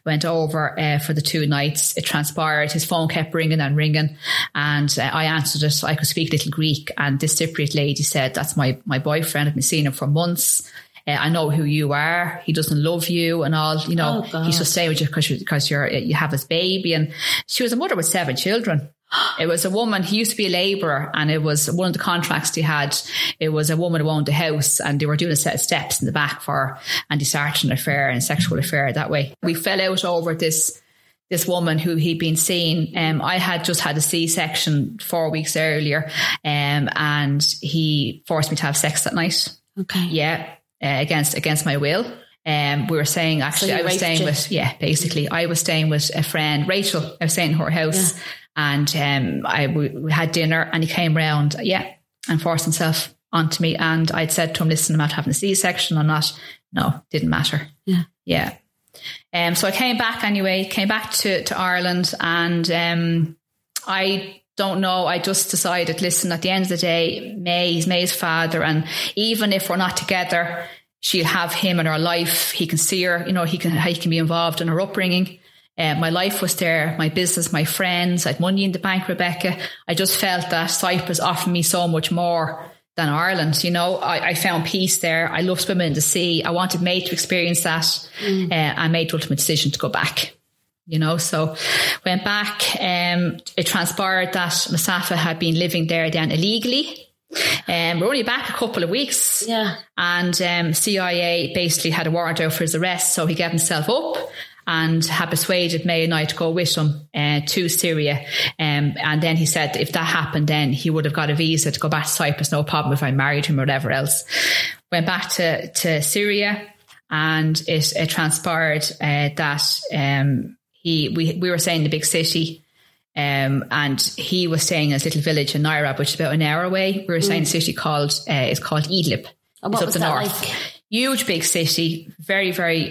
Went over uh, for the two nights. It transpired. His phone kept ringing and ringing and uh, I answered it. I could speak a little Greek and this Cypriot lady said, that's my, my boyfriend. I've been seeing him for months. Uh, I know who you are. He doesn't love you and all, you know, oh, he's just staying with you because, you, because you're, you have his baby. And she was a mother with seven children. It was a woman. He used to be a labourer, and it was one of the contracts he had. It was a woman who owned a house, and they were doing a set of steps in the back for and they started an affair and sexual affair that way. We fell out over this this woman who he'd been seeing. Um, I had just had a C section four weeks earlier, um, and he forced me to have sex that night. Okay. Yeah, uh, against against my will. Um, we were saying actually, so I was staying you. with yeah, basically, I was staying with a friend, Rachel. I was staying in her house. Yeah and um, I we, we had dinner, and he came round, yeah, and forced himself onto me. And I'd said to him, "Listen, I'm not having a C-section. I'm not." No, didn't matter. Yeah, yeah. Um, so I came back anyway. Came back to to Ireland, and um, I don't know. I just decided, listen, at the end of the day, May's May's father, and even if we're not together, she'll have him in her life. He can see her, you know, he can he can be involved in her upbringing. Uh, my life was there, my business, my friends, I had money in the bank, Rebecca. I just felt that Cyprus offered me so much more than Ireland. You know, I, I found peace there. I love swimming in the sea. I wanted May to experience that. Mm. Uh, I made the ultimate decision to go back. You know, so went back. Um, it transpired that Mustafa had been living there then illegally. Um, we're only back a couple of weeks. Yeah. And um, CID basically had a warrant out for his arrest. So he gave himself up and had persuaded May and I to go with him uh, to Syria. Um, and then he said if that happened, then he would have got a visa to go back to Cyprus, no problem if I married him or whatever else. Went back to, to Syria and it, it transpired uh, that um, he we, we were staying in the big city. Um, and he was staying in his little village in Nairab, which is about an hour away. We were staying in a city called uh, it's called Idlib. And what it's up was the north. Like? Huge big city, very very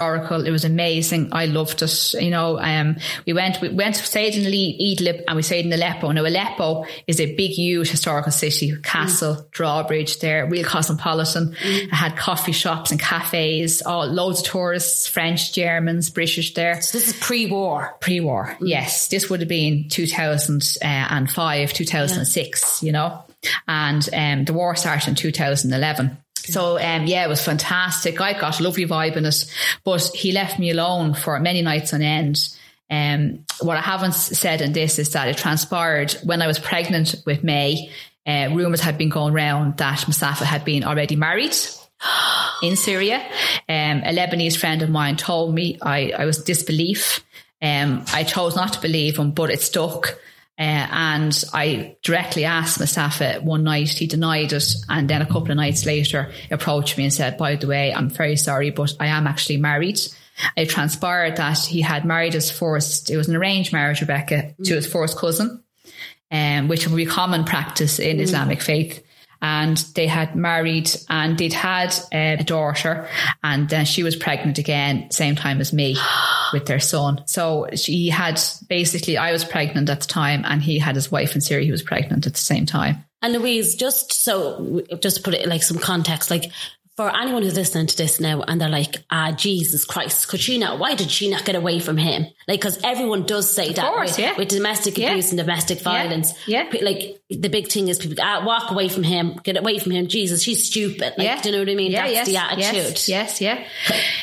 Oracle. It was amazing. I loved it. You know, um, we went, we went, stayed in Idlib and we stayed in Aleppo. Now, Aleppo is a big, huge historical city, castle, mm. drawbridge there, real cosmopolitan. Mm. It had coffee shops and cafes, all loads of tourists, French, Germans, British there. So this is pre-war. Pre-war. Mm. Yes. This would have been 2005, 2006, yeah. you know, and, um, the war started in 2011. So um, yeah, it was fantastic. I got a lovely vibe in it, but he left me alone for many nights on end. Um, what I haven't said in this is that it transpired when I was pregnant with May. Uh, rumors had been going around that Mustafa had been already married in Syria. Um, a Lebanese friend of mine told me I, I was disbelief. Um, I chose not to believe him, but it stuck. Uh, and I directly asked Mustafa one night, he denied it. And then a couple of nights later approached me and said, by the way, I'm very sorry, but I am actually married. It transpired that he had married his first, it was an arranged marriage, Rebecca, mm. to his first cousin, um, which would be common practice in mm. Islamic faith and they had married and they'd had uh, a daughter and then she was pregnant again same time as me with their son. So she had basically i was pregnant at the time and he had his wife in syria he was pregnant at the same time. And Louise, just so, just to put it like some context, like for anyone who's listening to this now and they're like, ah, Jesus Christ, could she not, why did she not get away from him? Like, cause everyone does say of that course, with, yeah. with, domestic yeah. abuse and domestic violence. Yeah. yeah. Like the big thing is people, ah, walk away from him, get away from him. Jesus, she's stupid. Like, yeah. do you know what I mean? Yeah, That's yes, the attitude. Yes, yes, yeah.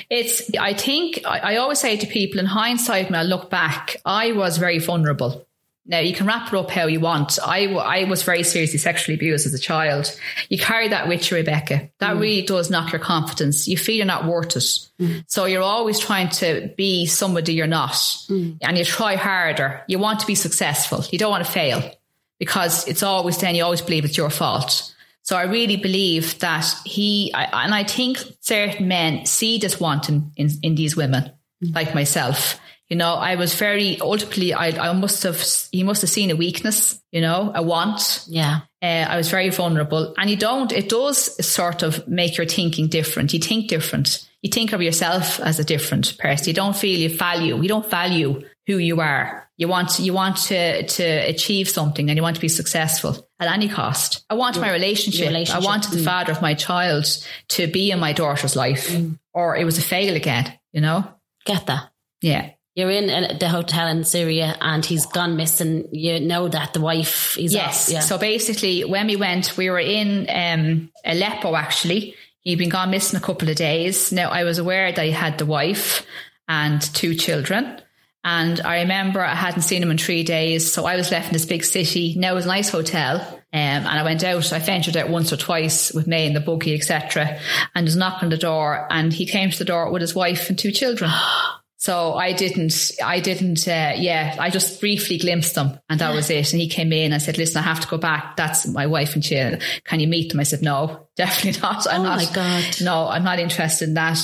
It's, I think, I, I always say to people in hindsight, when I look back, I was very vulnerable. Now you can wrap it up how you want. I, I was very seriously sexually abused as a child. You carry that with you, Rebecca. That mm. really does knock your confidence. You feel you're not worth it. Mm. So you're always trying to be somebody you're not mm. and you try harder. You want to be successful. You don't want to fail because it's always then you always believe it's your fault. So I really believe that he, I, and I think certain men see this wanting in, in these women mm. like myself you know, I was very ultimately. I, I must have. He must have seen a weakness. You know, a want. Yeah. Uh, I was very vulnerable, and you don't. It does sort of make your thinking different. You think different. You think of yourself as a different person. You don't feel you value. You don't value who you are. You want you want to to achieve something, and you want to be successful at any cost. I want my relationship. relationship. I wanted the mm. father of my child to be in my daughter's life, mm. or it was a fail again you know? Get that. Yeah. You're in uh, the hotel in Syria and he's gone missing. You know that the wife is Yes. yeah. So basically, when we went, we were in um, Aleppo actually. He'd been gone missing a couple of days. Now, I was aware that he had the wife and two children. And I remember I hadn't seen him in three days. So I was left in this big city. Now it was a nice hotel. Um, and I went out, I ventured out once or twice with May in the buggy, etc. And was knocking on the door and he came to the door with his wife and two children. So I didn't, I didn't, uh, yeah, I just briefly glimpsed them and that was it. And he came in and said, listen, I have to go back. That's my wife and children. Can you meet them? I said, no, definitely not. I'm Oh not. my God. No, I'm not interested in that.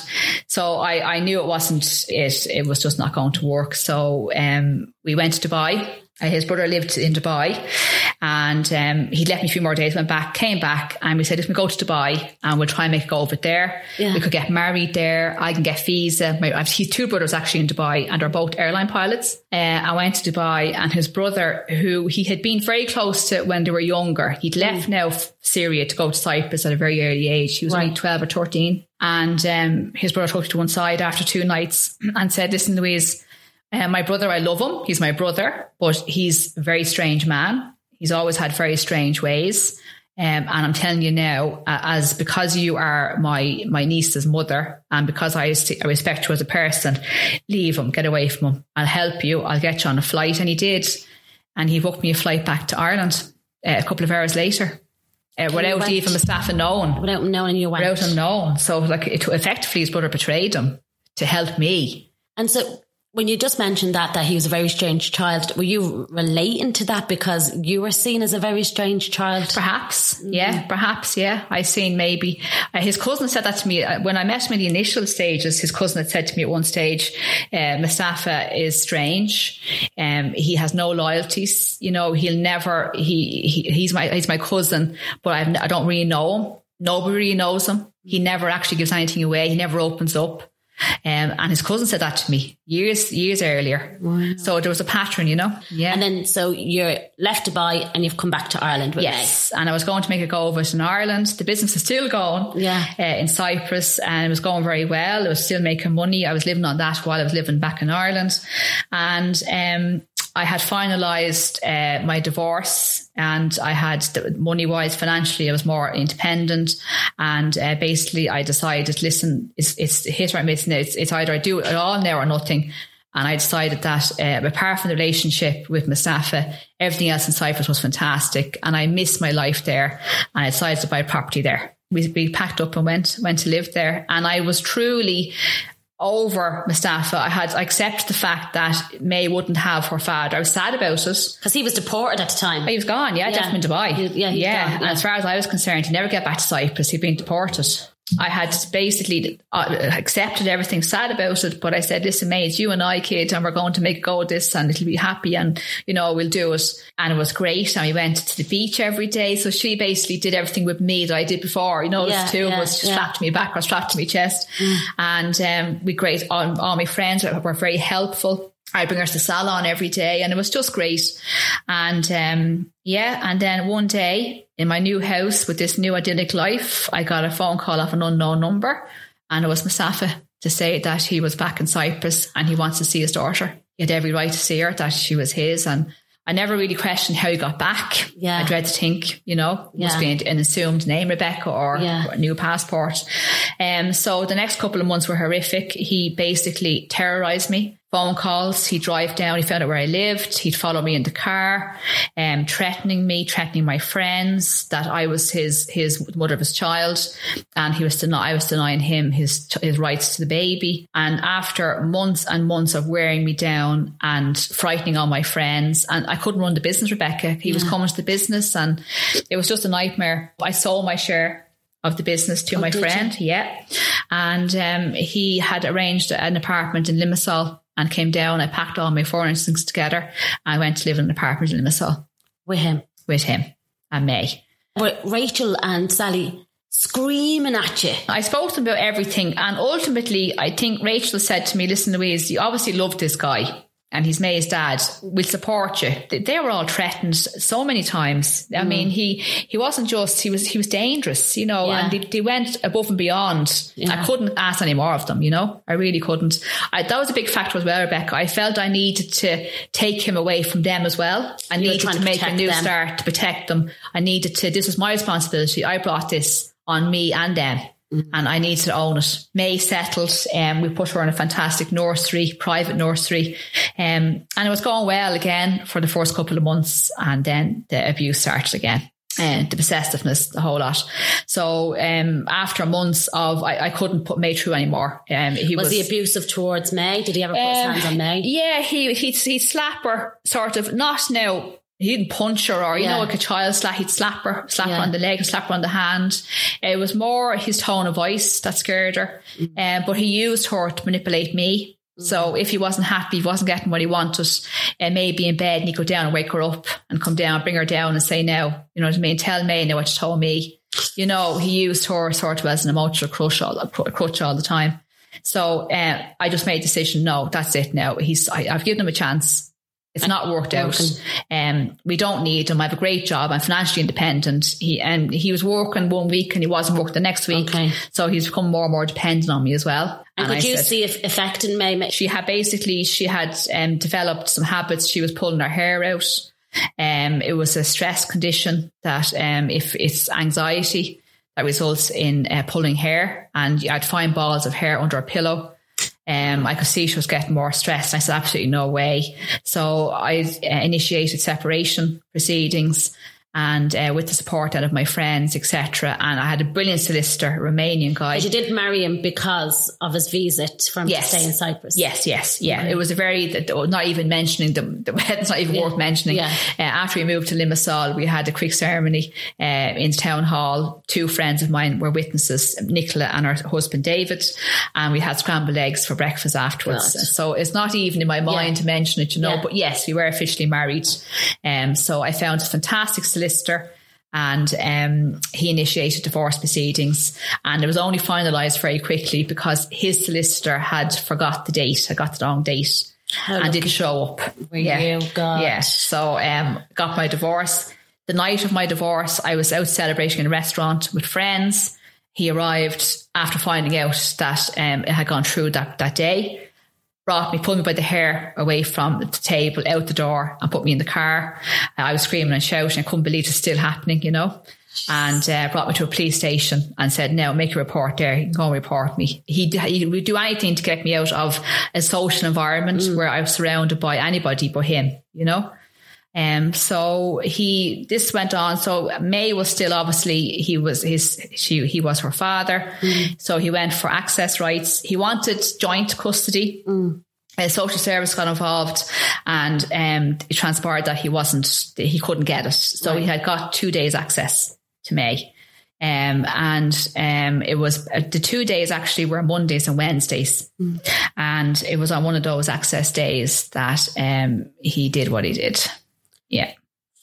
So I, I knew it wasn't it. It was just not going to work. So, um, we went to Dubai. Uh, His brother lived in Dubai and um, he left me a few more days, went back, came back, and we said, if we go to Dubai and we'll try and make it go over there. Yeah. We could get married there. I can get visa. My, I have his two brothers actually in Dubai and are both airline pilots. Uh, I went to Dubai and his brother, who he had been very close to when they were younger, he'd left now Syria to go to Cyprus at a very early age. He was only 12 or 13. And um, his brother took to one side after two nights and said, listen, Louise, uh, my brother, I love him. He's my brother, but he's a very strange man. He's always had very strange ways. Um, and I'm telling you now, uh, as because you are my my niece's mother, and because I, I respect you as a person, leave him, get away from him. I'll help you. I'll get you on a flight, and he did, and he booked me a flight back to Ireland uh, a couple of hours later, uh, without even the staff knowing Without knowing you went. without him knowing. So like it, effectively his brother betrayed him to help me. And so when you just mentioned that, that he was a very strange child, were you relating to that because you were seen as a very strange child? Perhaps, yeah, perhaps, yeah. I seen maybe uh, his cousin said that to me uh, when I met him in the initial stages. His cousin had said to me at one stage, uh, "Mustafa is strange. Um, he has no loyalties. You know, he'll never. He, he he's my he's my cousin, but I've, I don't really know him. Nobody really knows him. He never actually gives anything away. He never opens up." Um, and his cousin said that to me years years earlier. So there was a pattern, you know. Yeah. And then, so you're left Dubai and you've come back to Ireland with Yes, and I was going to make a go of it in Ireland. The business is still going. Yeah. uh, in Cyprus, and it was going very well. It was still making money. I was living on that while I was living back in Ireland, and um, I had finalised uh, my divorce, and I had money wise, financially, I was more independent, and uh, basically, I decided, listen, it's hit or miss. It's, it's either I do it all now or nothing. And I decided that uh, apart from the relationship with Mustafa, everything else in Cyprus was fantastic. And I missed my life there. And I decided to buy property there. We, we packed up and went, went to live there. And I was truly over Mustafa. I had I accepted the fact that May wouldn't have her father. I was sad about it. Because he was deported at the time. He was gone, yeah, Yeah. definitely in Dubai. He- yeah, yeah. gone, And yeah. as far as I was concerned, he never get back to Cyprus. He'd been deported. I had basically uh, accepted everything, sad about it, but I said, listen, mate, it's you and I, kid, and we're going to make a go of this and it'll be happy and, you know, we'll do it. And it was great. And we went to the beach every day. So she basically did everything with me that I did before. You know, Yeah, the two of us yeah. strapped me back or strapped to my chest. And um, we great. All, all my friends were very helpful. I bring her to the salon every day and it was just great. And um, yeah, and then one day in my new house with this new idyllic life, I got a phone call off an unknown number and it was Mustafa to say that he was back in Cyprus and he wants to see his daughter. He had every right to see her, that she was his. And I never really questioned how he got back. Yeah. I dread to think, you know, must Yeah. be an assumed name, Rebecca, or Yeah. a new passport. Um, so the next couple of months were horrific. He basically terrorized me. Phone calls. He'd drive down. He found out where I lived. He'd follow me in the car, um, threatening me, threatening my friends that I was his his mother of his child, and he was deny I was denying him his his rights to the baby. And after months and months of wearing me down and frightening all my friends, and I couldn't run the business, Rebecca. He was coming to the business, and it was just a nightmare. I sold my share of the business to my did you? friend. Yeah. And um, he had arranged an apartment in Limassol and came down. I packed all my foreign things together. I went to live in an apartment in Limassol with him. with him and May. With Rachel and Sally screaming at you. I spoke to them about everything. And ultimately, I think Rachel said to me, listen, Louise, you obviously love this guy. And his May's dad will support you. They, were all threatened so many times. I mm. mean, he he wasn't just he was he was dangerous, you know, Yeah. and they, they went above and beyond. I couldn't ask any more of them, you know. I really couldn't. I, that was a big factor as well, Rebecca. I felt I needed to take him away from them as well. I You needed to to make a new them. start to protect them. I needed to. This was my responsibility. I brought this on me and them. Mm-hmm. And I need to own it. May settled. Um, we put her in a fantastic nursery, private nursery. Um, and it was going well again for the first couple of months. And then the abuse started again. And the possessiveness, the whole lot. So um, after months of, I, I couldn't put May through anymore. Um, he Was was, he abusive towards May? Did he ever put his hands on May? Yeah, he slap her, sort of. Not now. He didn't punch her, or you Yeah. know, like a child slap. He'd slap her, slap Yeah. her on the leg, slap her on the hand. It was more his tone of voice that scared her. Mm-hmm. Um, but he used her to manipulate me. So if he wasn't happy, he wasn't getting what he wanted, and maybe in bed, and he'd go down and wake her up and come down, bring her down, and say, "Now, you know what I mean? Tell me now what you told me." You know, he used her sort of as an emotional crutch all, crutch all the time. So uh, I just made a decision. No, that's it. Now he's. I, I've given him a chance. It's not worked out. Um, we don't need him. I have a great job. I'm financially independent. He and he was working one week and he wasn't working the next week. Okay. So he's become more and more dependent on me as well. And, I could you said- see if effect in May? she had basically she had um, developed some habits. She was pulling her hair out. Um, it was a stress condition that um, if it's anxiety that results in uh, pulling hair, and I'd find balls of hair under a pillow. Um, I could see she was getting more stressed. I said, absolutely no way. So I uh, initiated separation proceedings and uh, with the support out of my friends, etc. And I had a brilliant solicitor, a Romanian guy. But you did marry him because of his visa from Yes. to stay in Cyprus. Yes, yes, yeah. It was a very, not even mentioning the, wedding's not even worth mentioning. Yeah. Uh, after we moved to Limassol, we had a quick ceremony uh, in town hall. Two friends of mine were witnesses, Nicola and her husband David, and we had scrambled eggs for breakfast afterwards. So it's not even in my mind to mention it, you know. Yeah. But yes, we were officially married. Um, so I found a fantastic solicitor and um, he initiated divorce proceedings. And it was only finalised very quickly because his solicitor had forgot the date, had got the wrong date, and didn't show up. God. Yeah. So um, got my divorce. The night of my divorce, I was out celebrating in a restaurant with friends. He arrived after finding out that um, it had gone through that, that day brought me, pulled me by the hair away from the table, out the door, and put me in the car. Uh, I was screaming and shouting. I couldn't believe it's still happening, you know. And uh, brought me to a police station and said, "Now make a report there. You can go and report me." He he would do anything to get me out of a social environment where I was surrounded by anybody but him, you know. Um, so he, this went on. So May was still obviously, he was his, she, he was her father. So he went for access rights. He wanted joint custody. A social service got involved and, um, it transpired that he wasn't, he couldn't get it. So he had got two days access to May. Um, and um, it was uh, the two days actually were Mondays and Wednesdays, and it was on one of those access days that um, he did what he did. Yeah.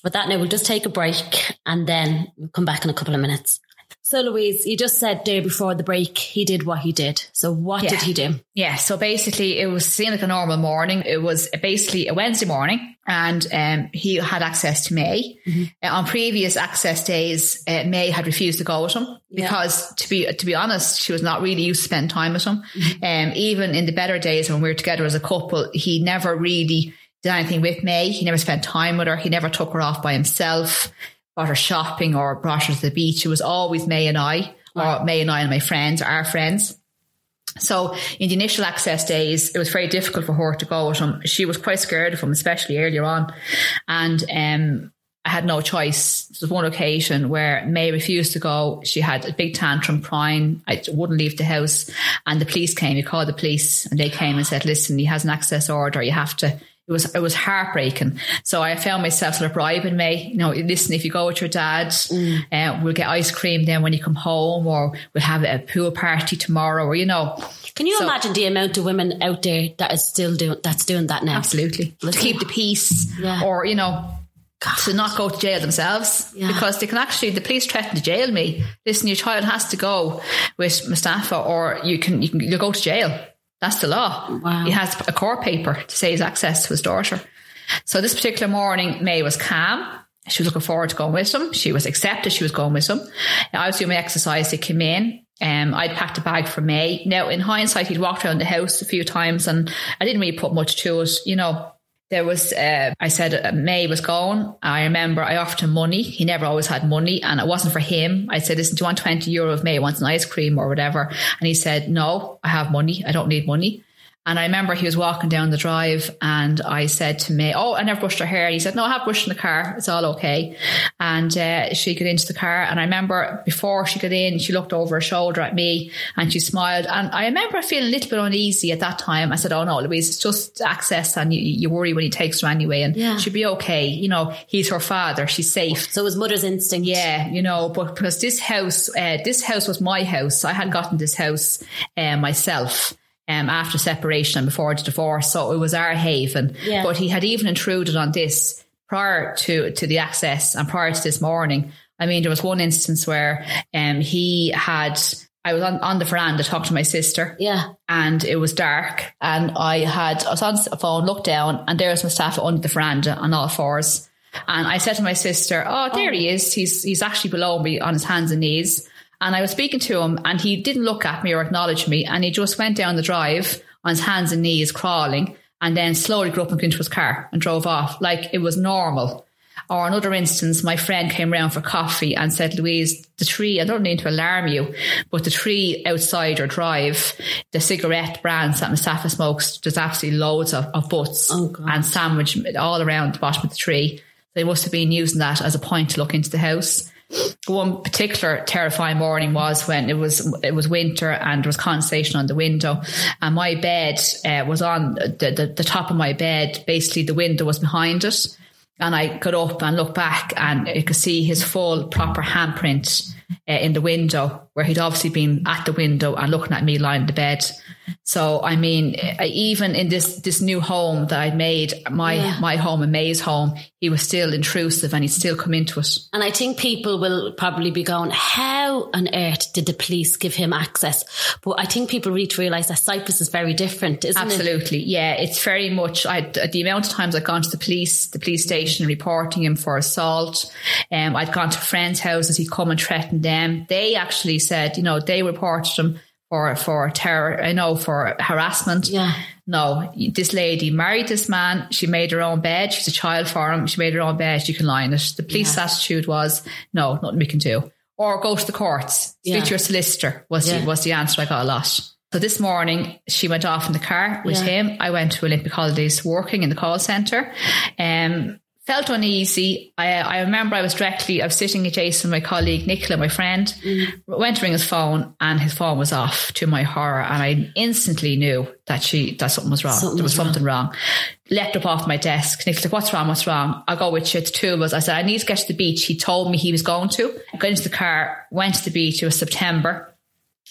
With that, now we'll just take a break and then we'll come back in a couple of minutes. So, Louise, you just said there before the break he did what he did. So, what Yeah. did he do? Yeah, so basically it was seemed like a normal morning. It was basically a Wednesday morning and um, he had access to May. Uh, on previous access days, uh, May had refused to go with him because to be to be honest, she was not really used to spend time with him. Um, even in the better days when we were together as a couple, he never really did anything with May. He never spent time with her. He never took her off by himself, brought her shopping or brought her to the beach. It was always May and I, or May and I and my friends, our friends. So in the initial access days, it was very difficult for her to go with him. She was quite scared of him, especially earlier on. And um, I had no choice. There was one occasion where May refused to go. She had a big tantrum crying. I wouldn't leave the house. And the police came. You called the police and they came and said, listen, he has an access order. You have to. It was it was heartbreaking. So I found myself sort of bribing May. You know, listen, if you go with your dad, uh, we'll get ice cream then when you come home, or we'll have a pool party tomorrow, or you know, Can you So- imagine the amount of women out there that is still doing that's doing that now? Absolutely. To Listen. keep the peace Yeah. or, you know, to not go to jail themselves Yeah. because they can actually, the police threaten to jail me. Listen, your child has to go with Mustafa or you can, you can, you'll go to jail. That's the law. Wow. He has a court paper to say his access to his daughter. So this particular morning, May was calm. She was looking forward to going with him. She was accepted. She was going with him. I was doing my exercise. They came in. Um, I'd packed a bag for May. Now, in hindsight, he'd walked around the house a few times and I didn't really put much to it. You know, there was, uh, I said uh, May was gone. I remember I offered him money. He never always had money and it wasn't for him. I said, listen, do you want 20 euro of May? Wants an ice cream or whatever. And he said, no, I have money. I don't need money. And I remember he was walking down the drive and I said to May, Oh, I never brushed her hair. And he said, No, I have brushed in the car. It's all okay. And uh, she got into the car. And I remember before she got in, she looked over her shoulder at me and she smiled. And I remember feeling a little bit uneasy at that time. I said, Oh, no, Louise, it's just access. And you, you worry when he takes her anyway. And Yeah. she'll be okay. You know, he's her father. She's safe. So it was mother's instinct. Yeah, you know, but because this house, uh, this house was my house. I had gotten this house uh, myself. Um, after separation and before the divorce, so it was our haven. Yeah. But he had even intruded on this prior to to the access and prior to this morning. I mean, there was one instance where um, he had. I was on, on the veranda talking to my sister Yeah. and it was dark and I had I was on the phone, looked down and there was Mustafa under the veranda on all fours. And I said to my sister, Oh, there he is. He's he's actually below me on his hands and knees. And I was speaking to him and he didn't look at me or acknowledge me and he just went down the drive on his hands and knees crawling and then slowly got up and into his car and drove off like it was normal. Or another instance, my friend came round for coffee and said, Louise, the tree, I don't need to alarm you, but the tree outside your drive, the cigarette brands that Mustafa smokes, there's absolutely loads of, of butts Oh, and sandwich all around the bottom of the tree. They must have been using that as a point to look into the house. One particular terrifying morning was when it was it was winter and there was condensation on the window, and my bed uh, was on the, the the top of my bed. Basically, the window was behind it, and I got up and looked back, and I could see his full proper handprint uh, in the window, where he'd obviously been at the window and looking at me lying in the bed. So, I mean, even in this this new home that I'd made, my Yeah. my home May's home, he was still intrusive, and he'd still come into it. And I think people will probably be going, how on earth did the police give him access? But I think people need to realise that Cyprus is very different, isn't it? Absolutely, yeah. It's very much I, the amount of times I've gone to the police, the police station, reporting him for assault. Um, I'd gone to friends' houses. He'd come and threatened them. They actually said, you know, they reported him for for terror. I know for harassment. Yeah. No, this lady married this man. She made her own bed. She's a child for him. She made her own bed. She can lie in it. The police attitude was, no, nothing we can do. Or go to the courts. Speak Yeah. to your solicitor was, Yeah. the, was the answer I got a lot. So this morning she went off in the car with Yeah. him. I went to Olympic Holidays working in the call centre. Um, felt uneasy. I, I remember I was directly, I was sitting adjacent to my colleague Nicola, my friend, went to ring his phone and his phone was off to my horror. And I instantly knew that she, that something was wrong. Something there was was something wrong. Leapt up off my desk. Nicola's like, what's wrong? What's wrong? I'll go with you. The two of us. I said, I need to get to the beach. He told me he was going to. I got into the car, went to the beach. It was September.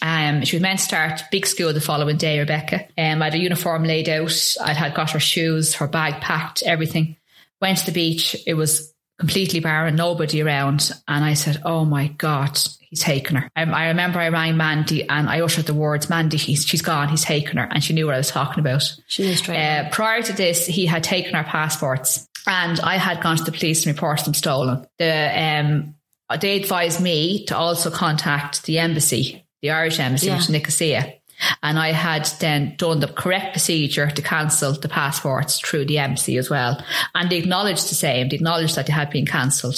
Um, she was meant to start big school the following day, Rebecca. Um, I had a uniform laid out. I had got her shoes, her bag packed, everything. Went to the beach. It was completely barren, nobody around. And I said, Oh my God, he's taken her. Um, I remember I rang Mandy and I uttered the words, Mandy, he's, she's gone, he's taken her. And she knew what I was talking about. She straight Uh, prior to this, he had taken our passports and I had gone to the police and reported them stolen. The, um, they advised me to also contact the embassy, the Irish embassy, Yeah. which is Nicosia. And I had then done the correct procedure to cancel the passports through the embassy as well. And they acknowledged the same. They acknowledged that they had been cancelled.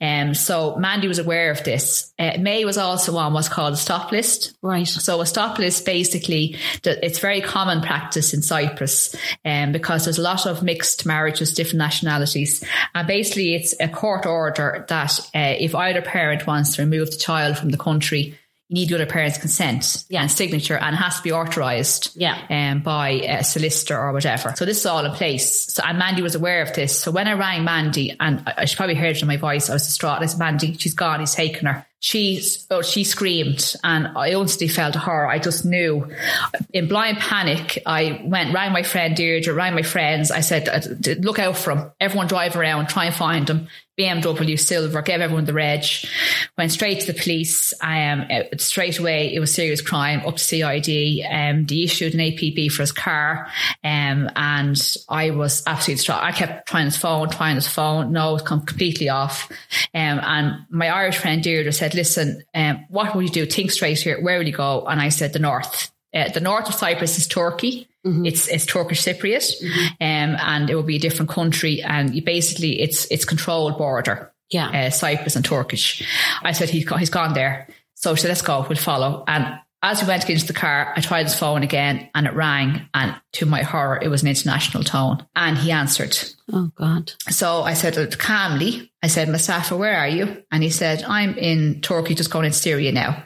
Um, so Mandy was aware of this. Uh, May was also on what's called a stop list. Right. So a stop list basically, it's very common practice in Cyprus um, because there's a lot of mixed marriages, different nationalities. And basically it's a court order that uh, if either parent wants to remove the child from the country, you need the other parent's consent Yeah. and signature and has to be authorised Yeah. um, by a solicitor or whatever. So this is all in place. So and Mandy was aware of this. So when I rang Mandy, and I, I she probably heard it in my voice, I was distraught. I said, Mandy, she's gone, he's taken her. She oh, she screamed and I instantly felt her. I just knew. In blind panic, I went, rang my friend Deirdre, rang my friends. I said, uh, look out for him. Everyone drive around, try and find him. BMW silver, gave everyone the reg, went straight to the police. Um, straight away, it was serious crime up to CID. Um, they issued an APB for his car. Um, and I was absolutely distraught. I kept trying his phone, trying his phone. No, it come completely off. Um, and my Irish friend Deirdre said, listen, um, what will you do? Think straight here. Where will you go? And I said, the north. Uh, the north of Cyprus is Turkey. Mm-hmm. It's it's Turkish Cypriot, mm-hmm. um, and it will be a different country, and you basically it's it's controlled border. Yeah, uh, Cyprus and Turkish. I said he's he's gone there, so she said let's go, we'll follow. And as we went into the car, I tried his phone again, and it rang, and to my horror, it was an international tone, and he answered. Oh God! So I said calmly, I said, Mustafa, where are you? And he said, I'm in Turkey, just going in Syria now.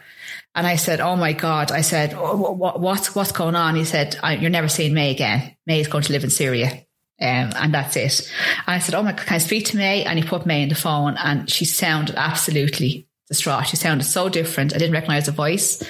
And I said, "Oh my God!" I said, what, "What's what's going on?" He said, "You're never seeing May again. May is going to live in Syria." Um, and that's it. And I said, Oh my, God, can I speak to May? And he put May in the phone and she sounded absolutely distraught. She sounded so different. I didn't recognize the voice.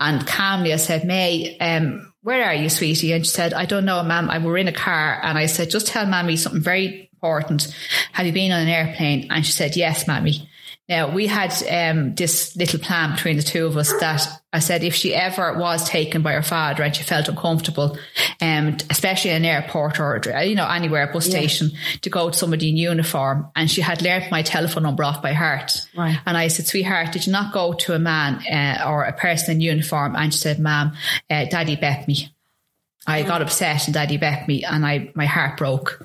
And calmly I said, May, um, where are you, sweetie? And she said, I don't know, ma'am. I were in a car. And I said, just tell mammy something very important. Have you been on an airplane? And she said, yes, mammy. Now we had um, this little plan between the two of us that I said if she ever was taken by her father and she felt uncomfortable, um, especially in an airport or you know anywhere bus yeah. station, to go to somebody in uniform, and she had learnt my telephone number off by heart. Right. And I said, "Sweetheart, did you not go to a man uh, or a person in uniform?" And she said, "Ma'am, uh, Daddy bet me." I got upset and Daddy bet me, and I my heart broke.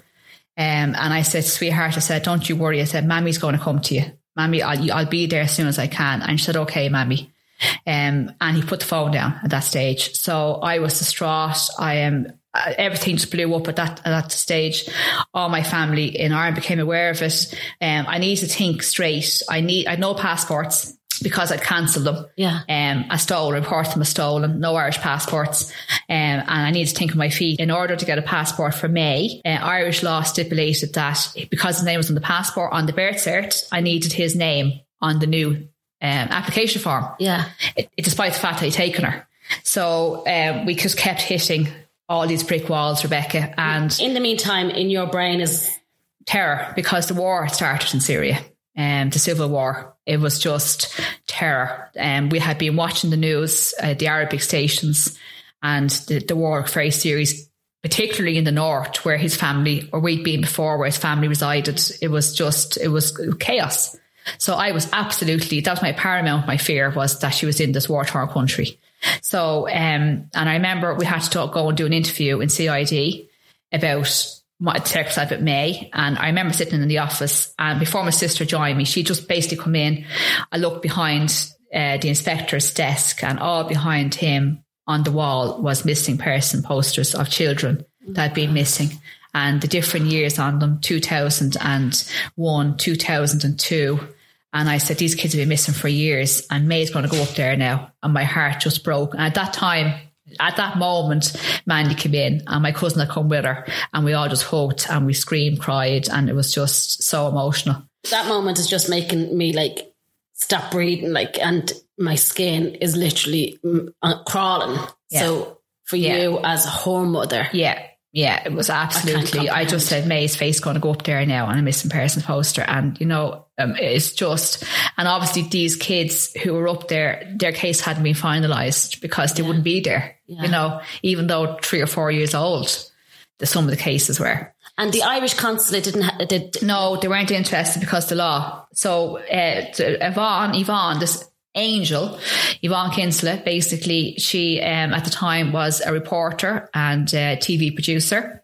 Um, and I said, "Sweetheart," I said, "Don't you worry." I said, "Mammy's going to come to you." Mammy, I'll, I'll be there as soon as I can. And she said, okay, Mammy. Um, and he put the phone down at that stage. So I was distraught. I am, uh, everything just blew up at that, at that stage. All my family in Ireland became aware of it. Um, I need to think straight. I need, I had no passports because I'd cancelled them. Yeah. Um, I stole, report them as stolen, no Irish passports. Um, and I needed to think of my feet. In order to get a passport for May, uh, Irish law stipulated that because his name was on the passport, on the birth cert, I needed his name on the new um, application form. Yeah. It, it, despite the fact that he'd taken her. So um, we just kept hitting all these brick walls, Rebecca. And in the meantime, in your brain is terror because the war started in Syria um, the civil war. It was just terror. And um, we had been watching the news, uh, the Arabic stations, and the, the war very serious, particularly in the north where his family, or we'd been before, where his family resided. It was just, it was chaos. So I was absolutely, that was my paramount, my fear was that she was in this war torn country. So, um, and I remember we had to talk, go and do an interview in CID about text at May. And I remember sitting in the office and before my sister joined me, she just basically come in. I looked behind uh, the inspector's desk and all behind him on the wall was missing person posters of children that had been missing and the different years on them 2001 2002 and I said these kids have been missing for years and May's going to go up there now and my heart just broke and at that time at that moment, Mandy came in and my cousin had come with her and we all just hugged and we screamed, cried, and it was just so emotional. That moment is just making me like stop breathing, like, and my skin is literally mm, uh, crawling. Yeah. So for yeah. you as a home mother, yeah, yeah, it was absolutely. I, I just said May's face going to go up there now on a missing persons poster, and you know, um, it's just. And obviously, these kids who were up there, their case hadn't been finalised because they yeah. wouldn't be there. Yeah. You know, even though three or four years old, the some of the cases were. And the Irish consulate didn't ha- did no, they weren't interested because the law. So uh, Yvonne, Yvonne, this Angel, Yvonne Kinsella, basically, she um, at the time was a reporter and a TV producer.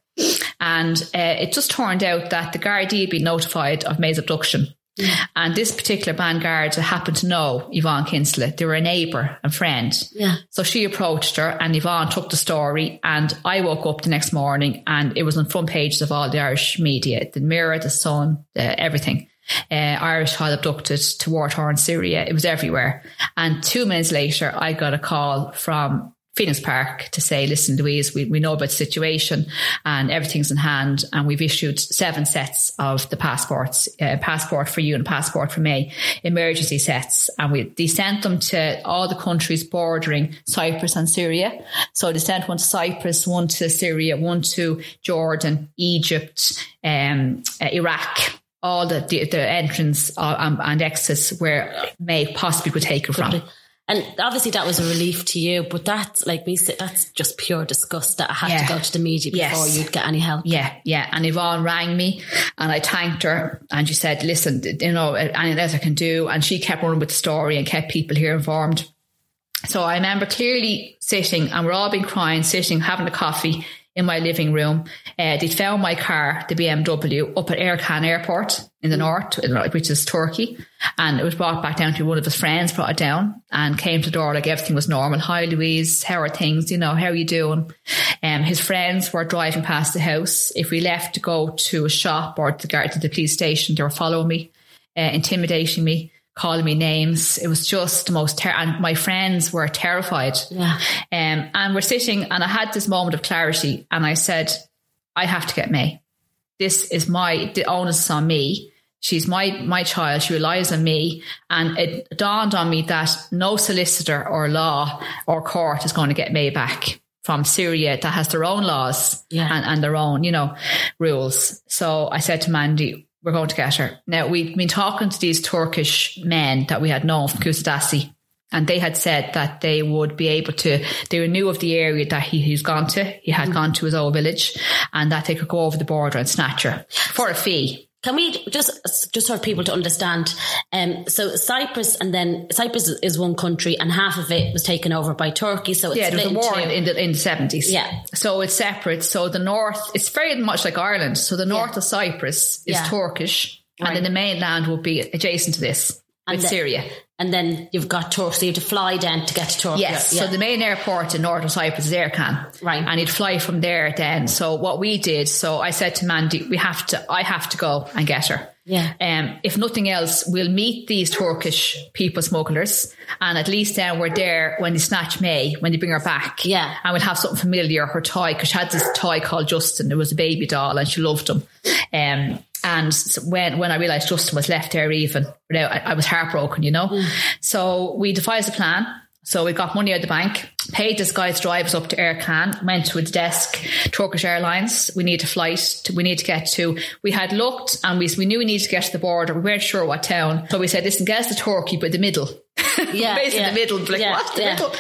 And uh, it just turned out that the Gardaí had been notified of May's abduction. Mm. And this particular ban garda happened to know Yvonne Kinsella. They were a neighbour and friend. Yeah. So she approached her and Yvonne took the story. And I woke up the next morning and it was on front pages of all the Irish media, the Mirror, the Sun, the, everything uh, Irish child abducted to war torn Syria. It was everywhere. And two minutes later, I got a call from Phoenix Park to say, listen, Louise, we, we know about the situation and everything's in hand. And we've issued seven sets of the passports, uh, passport for you and passport for me, emergency sets. And we, they sent them to all the countries bordering Cyprus and Syria. So they sent one to Cyprus, one to Syria, one to Jordan, Egypt, um, uh, Iraq, all the the, the entrance uh, and, and exits where may possibly could take her from. And obviously that was a relief to you, but that's like me, that's just pure disgust that I had Yeah. to go to the media before Yes. you'd get any help. Yeah, yeah. And Yvonne rang me and I thanked her and she said, listen, you know, anything else I can do. And she kept running with the story and kept people here informed. So I remember clearly sitting and we're all been crying, sitting, having a coffee in my living room. Uh, they found my car, the BMW, up at Ercan Airport in the north, which is Turkey. And it was brought back down to one of his friends, brought it down and came to the door like everything was normal. Hi, Louise. How are things? You know, how are you doing? Um, his friends were driving past the house. If we left to go to a shop or to the police station, they were following me, uh, intimidating me, calling me names. It was just the most ter- and my friends were terrified. Yeah. Um, and we're sitting, and I had this moment of clarity, and I said, I have to get May. This is my, the onus is on me. She's my, my child. She relies on me. And it dawned on me that no solicitor or law or court is going to get May back from Syria that has their own laws Yeah. and, and their own, you know, rules. So I said to Mandy, we're going to get her. Now we've been talking to these Turkish men that we had known from Kusadasi and they had said that they would be able to, they knew of the area that he, he's gone to. He had gone to his old village and that they could go over the border and snatch her for a fee. Can we just just for people to understand? Um, so Cyprus and then Cyprus is one country, and half of it was taken over by Turkey. So it's Yeah, there was a war into- in the in the seventies. Yeah. so it's separate. So the north, it's very much like Ireland. So the north of Cyprus is Yeah. Turkish, Right. and then the mainland will be adjacent to this with the- Syria. And then you've got Turkey. So you have to fly down to get to Turkey. Yes. Yeah. So the main airport in northern Cyprus is Ercan. Right. And he'd fly from there then. So what we did, so I said to Mandy, we have to, I have to go and get her. Yeah. Um, if nothing else, we'll meet these Turkish people smugglers and at least then we're there when they snatch May, when they bring her back. Yeah. And we'll have something familiar, her toy, because she had this toy called Justin. It was a baby doll and she loved him. Um, and so when, when I realized Justin was left there even, I, I was heartbroken, you know. Mm. So we devised a plan. So we got money out of the bank, paid this guy to drive up to Ercan, went to its desk, Turkish Airlines. We need a flight. To, we need to get to. We had looked and we we knew we needed to get to the border. We weren't sure what town, so we said, "Listen, get us to Turkey, but the middle." Yeah, basically yeah. the middle. Like Yeah, what the yeah. middle?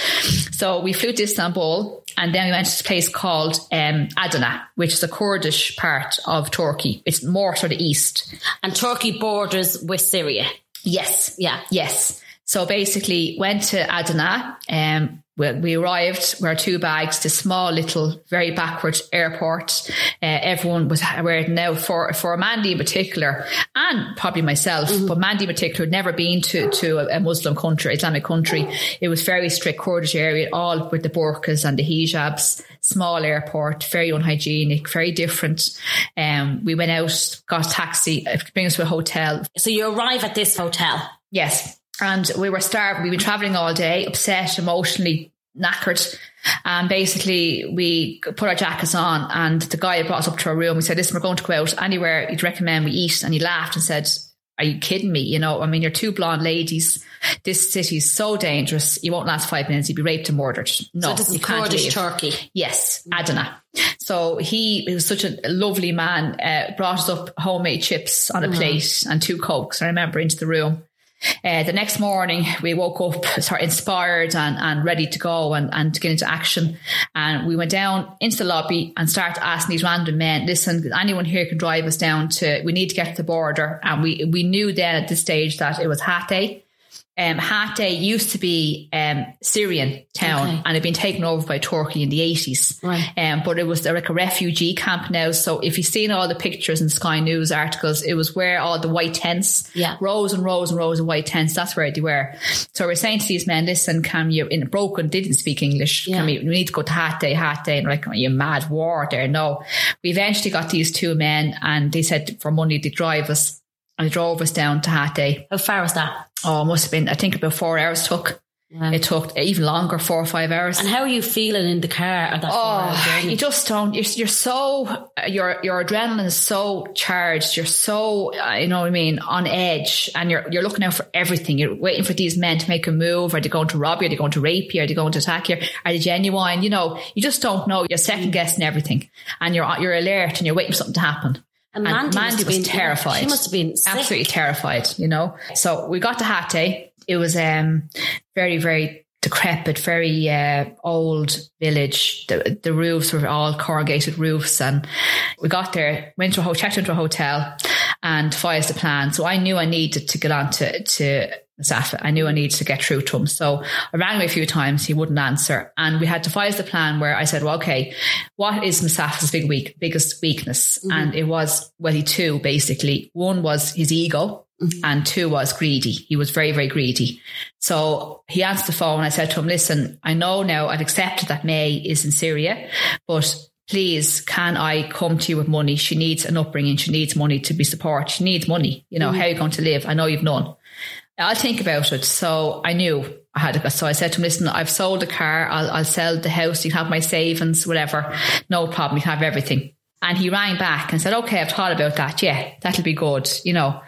So we flew to Istanbul, and then we went to this place called um, Adana, which is a Kurdish part of Turkey. It's more sort of east. and Turkey borders with Syria. Yes. Yeah. Yes. So basically went to Adana. Um, we, we arrived with our two bags, this small little, very backward airport. Uh, everyone was wearing now for, for Mandy in particular and probably myself, but Mandy in particular had never been to, to a, a Muslim country, Islamic country. It was very strict Kurdish area, all with the burqas and the hijabs, small airport, very unhygienic, very different. Um, we went out, got a taxi, uh, bring us to a hotel, So you arrive at this hotel. Yes. And we were starving. We've been traveling all day, upset, emotionally knackered. And basically, we put our jackets on, and the guy brought us up to our room. We said, Listen, we're going to go out anywhere you'd recommend we eat. And he laughed and said, Are you kidding me? You know, I mean, you're two blonde ladies. This city is so dangerous. You won't last five minutes. You'd be raped and murdered. No, so you can't Kurdish leave. Turkey. Yes, Adana. So he, he was such a lovely man, uh, brought us up homemade chips on a plate and two cokes. I remember into the room. Uh, the next morning, we woke up sort of inspired and, and ready to go and, and to get into action. And we went down into the lobby and started asking these random men, listen, anyone here can drive us down to, we need to get to the border. And we, we knew then at this stage that it was Hatay. Um, Hatay used to be um, Syrian town Okay. and had been taken over by Turkey in the 80s. Right. Um, but it was like a refugee camp now. So if you've seen all the pictures in Sky News articles, it was where all the white tents, Yeah. rows and rows and rows of white tents, that's where they were. So we're saying to these men, listen, can you, in broken, didn't speak English. Yeah. Can we, we need to go to Hatay, Hatay. And like, are you mad war there? No. We eventually got these two men and they said for money they drive us and they drove us down to Hatay. How far is that? Oh, it must have been, I think about four hours took. It took even longer, four or five hours. And how are you feeling in the car at that Oh, you just don't. You're, you're so your your adrenaline is so charged. You're so uh, you know what I mean on edge, and you're you're looking out for everything. You're waiting for these men to make a move. Are they going to rob you? Are they going to rape you? Are they going to attack you? Are they genuine? You know, you just don't know. You're second guessing everything, and you're you're alert, and you're waiting for something to happen. And And Mandy, Mandy, was been- terrified. She must have been sick. absolutely terrified, you know. So we got to Hatay. It was um very, very decrepit, very uh, old village. The the roofs were all corrugated roofs, and we got there, went to a ho- checked into a hotel, and devised a plan. So I knew I needed to get on to to Musafa. I knew I needed to get through to him. So I rang him a few times. He wouldn't answer. And we had devised a plan where I said, well, okay, what is Musafa's big weak, biggest weakness? Mm-hmm. And it was, well, he two basically. One was his ego mm-hmm. and two was greedy. He was very, very greedy. So he answered the phone. I said to him, listen, I know now I've accepted that May is in Syria, but please, can I come to you with money? She needs an upbringing. She needs money to be supported. She needs money. You know, mm-hmm. how are you going to live? I know you've none. I'll think about it. So I knew I had to. So I said to him, listen, I've sold the car. I'll, I'll sell the house. You can have my savings, whatever. No problem. You can have everything. And he rang back and said, okay, I've thought about that. Yeah, that'll be good, you know.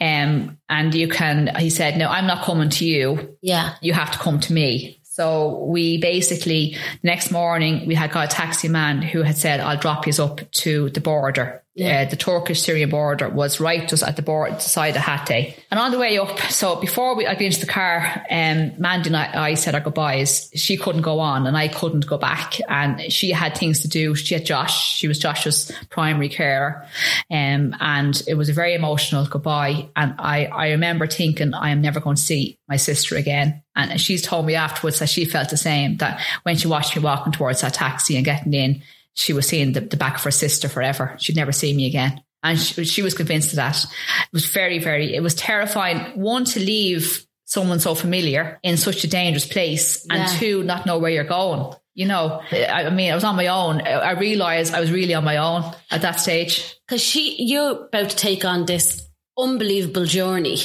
Um, and you can, he said, no, I'm not coming to you. Yeah. You have to come to me. So we basically, next morning, we had got a taxi man who had said, I'll drop you up to the border. Uh, the Turkish Syrian border was right just at the border side of Hatay. And on the way up, so before we I got into the car, um, Mandy and I, I said our goodbyes. She couldn't go on and I couldn't go back. And she had things to do. She had Josh. She was Josh's primary carer. Um, and it was a very emotional goodbye. And I, I remember thinking, I am never going to see my sister again. And she's told me afterwards that she felt the same, that when she watched me walking towards that taxi and getting in, she was seeing the, the back of her sister forever. She'd never see me again. And she, she was convinced of that. It was very, very, it was terrifying. One, to leave someone so familiar in such a dangerous place, and Yeah. two, not know where you're going. You know, I, I mean, I was on my own. I I realized I was really on my own at that stage. Because she, you're about to take on this unbelievable journey.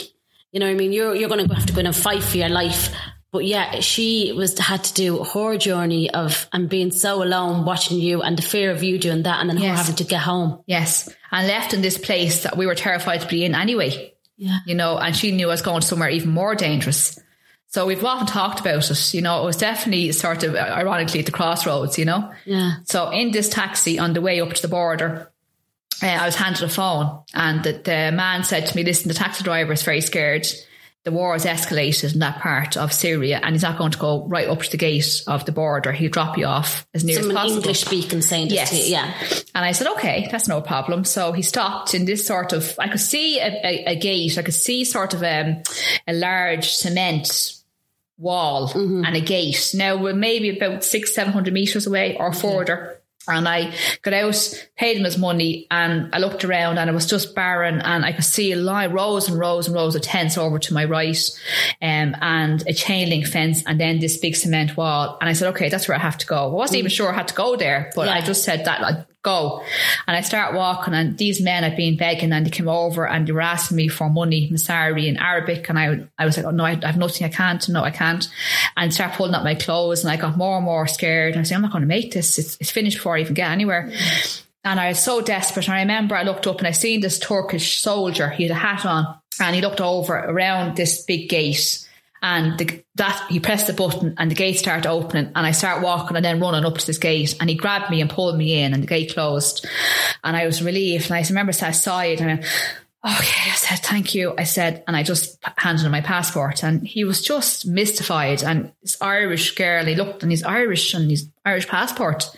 You know what I mean? You're you're going to have to go in and fight for your life. But yeah, she was had to do her journey of and being so alone, watching you, and the fear of you doing that, and then her having to get home. Yes. And left in this place that we were terrified to be in anyway. Yeah. You know, and she knew I was going somewhere even more dangerous. So we've often talked about it. You know, it was definitely sort of uh, ironically at the crossroads, you know? Yeah. So in this taxi on the way up to the border, uh, I was handed a phone and the, the man said to me, listen, the taxi driver is very scared. The war has escalated in that part of Syria and he's not going to go right up to the gate of the border. He'll drop you off as near as possible. English speaking saying Yes. to you. Yeah. And I said, okay, that's no problem. So he stopped in this sort of, I could see a, a, a gate. I could see sort of um, a large cement wall and a gate. Now we're maybe about six, seven hundred meters away or further. And I got out, paid him his money, and I looked around, and it was just barren. And I could see a line, rows and rows and rows of tents over to my right, um, and a chain link fence, and then this big cement wall. And I said, "Okay, that's where I have to go." I wasn't even sure I had to go there, but I just said that I'd go. And I start walking, and these men had been begging, and they came over and they were asking me for money, Masari in Arabic, and I, I was like, "Oh no, I, I have nothing. I can't. No, I can't." And start pulling up my clothes, and I got more and more scared. And I said, "I'm not going to make this. It's, it's finished before I even get anywhere." And I was so desperate. And I remember I looked up and I seen this Turkish soldier. He had a hat on, and he looked over around this big gate. And the, that he pressed the button and the gate started opening and I start walking and then running up to this gate and he grabbed me and pulled me in and the gate closed. And I was relieved. And I remember I sat aside and I went, okay I said thank you. I said and I just handed him my passport and he was just mystified and this Irish girl he looked and he's Irish and his Irish passport.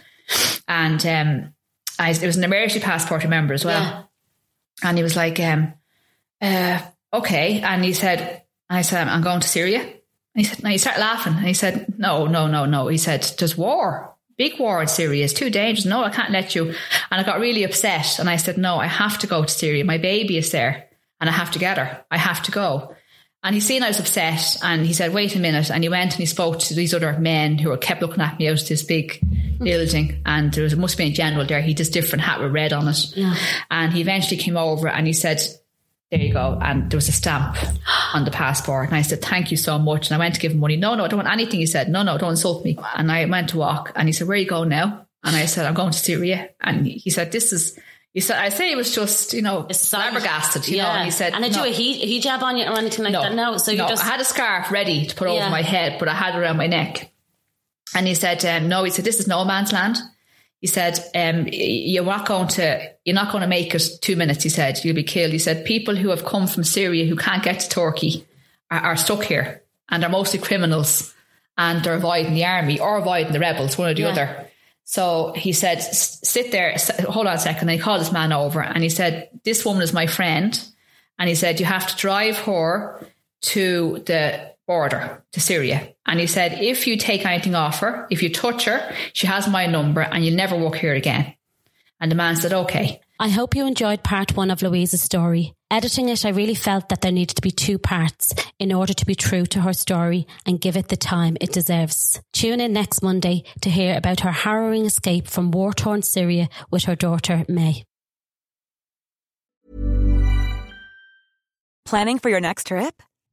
And um I, it was an emergency passport I remember as well. Yeah. and he was like, um, uh, okay. And he said, I said, I'm going to Syria. And he said, no, he started laughing. And he said, no, no, no, no. He said, there's war, big war in Syria. It's too dangerous. No, I can't let you. And I got really upset. And I said, no, I have to go to Syria. My baby is there and I have to get her. I have to go. And he seen I was upset and he said, wait a minute. And he went and he spoke to these other men who were kept looking at me out of this big mm. building. And there was, must be a general there. He had this different hat with red on it. Yeah. And he eventually came over and he said, there you go. And there was a stamp on the passport. And I said, thank you so much. And I went to give him money. No, no, I don't want anything. He said, no, no, don't insult me. And I went to walk and he said, where are you going now? And I said, I'm going to Syria. And he said, this is, he said, I say he was just, you know, flabbergasted, you yeah. know, and he said, and I no. do a hijab on you or anything like no, that? No. So you no, just, I had a scarf ready to put yeah. over my head, but I had it around my neck. And he said, um, no, he said, this is no man's land. He said, um, you're not going to, you're not going to make it two minutes. He said, you'll be killed. He said, people who have come from Syria who can't get to Turkey are, are stuck here and they're mostly criminals and they're avoiding the army or avoiding the rebels, one or the yeah. other. So he said, sit there, hold on a second. And he called this man over and he said, this woman is my friend. And he said, you have to drive her to the border to Syria. And he said, if you take anything off her, if you touch her, she has my number and you'll never walk here again. And the man said, okay. I hope you enjoyed part one of Louise's story. Editing it, I really felt that there needed to be two parts in order to be true to her story and give it the time it deserves. Tune in next Monday to hear about her harrowing escape from war torn Syria with her daughter, May. Planning for your next trip?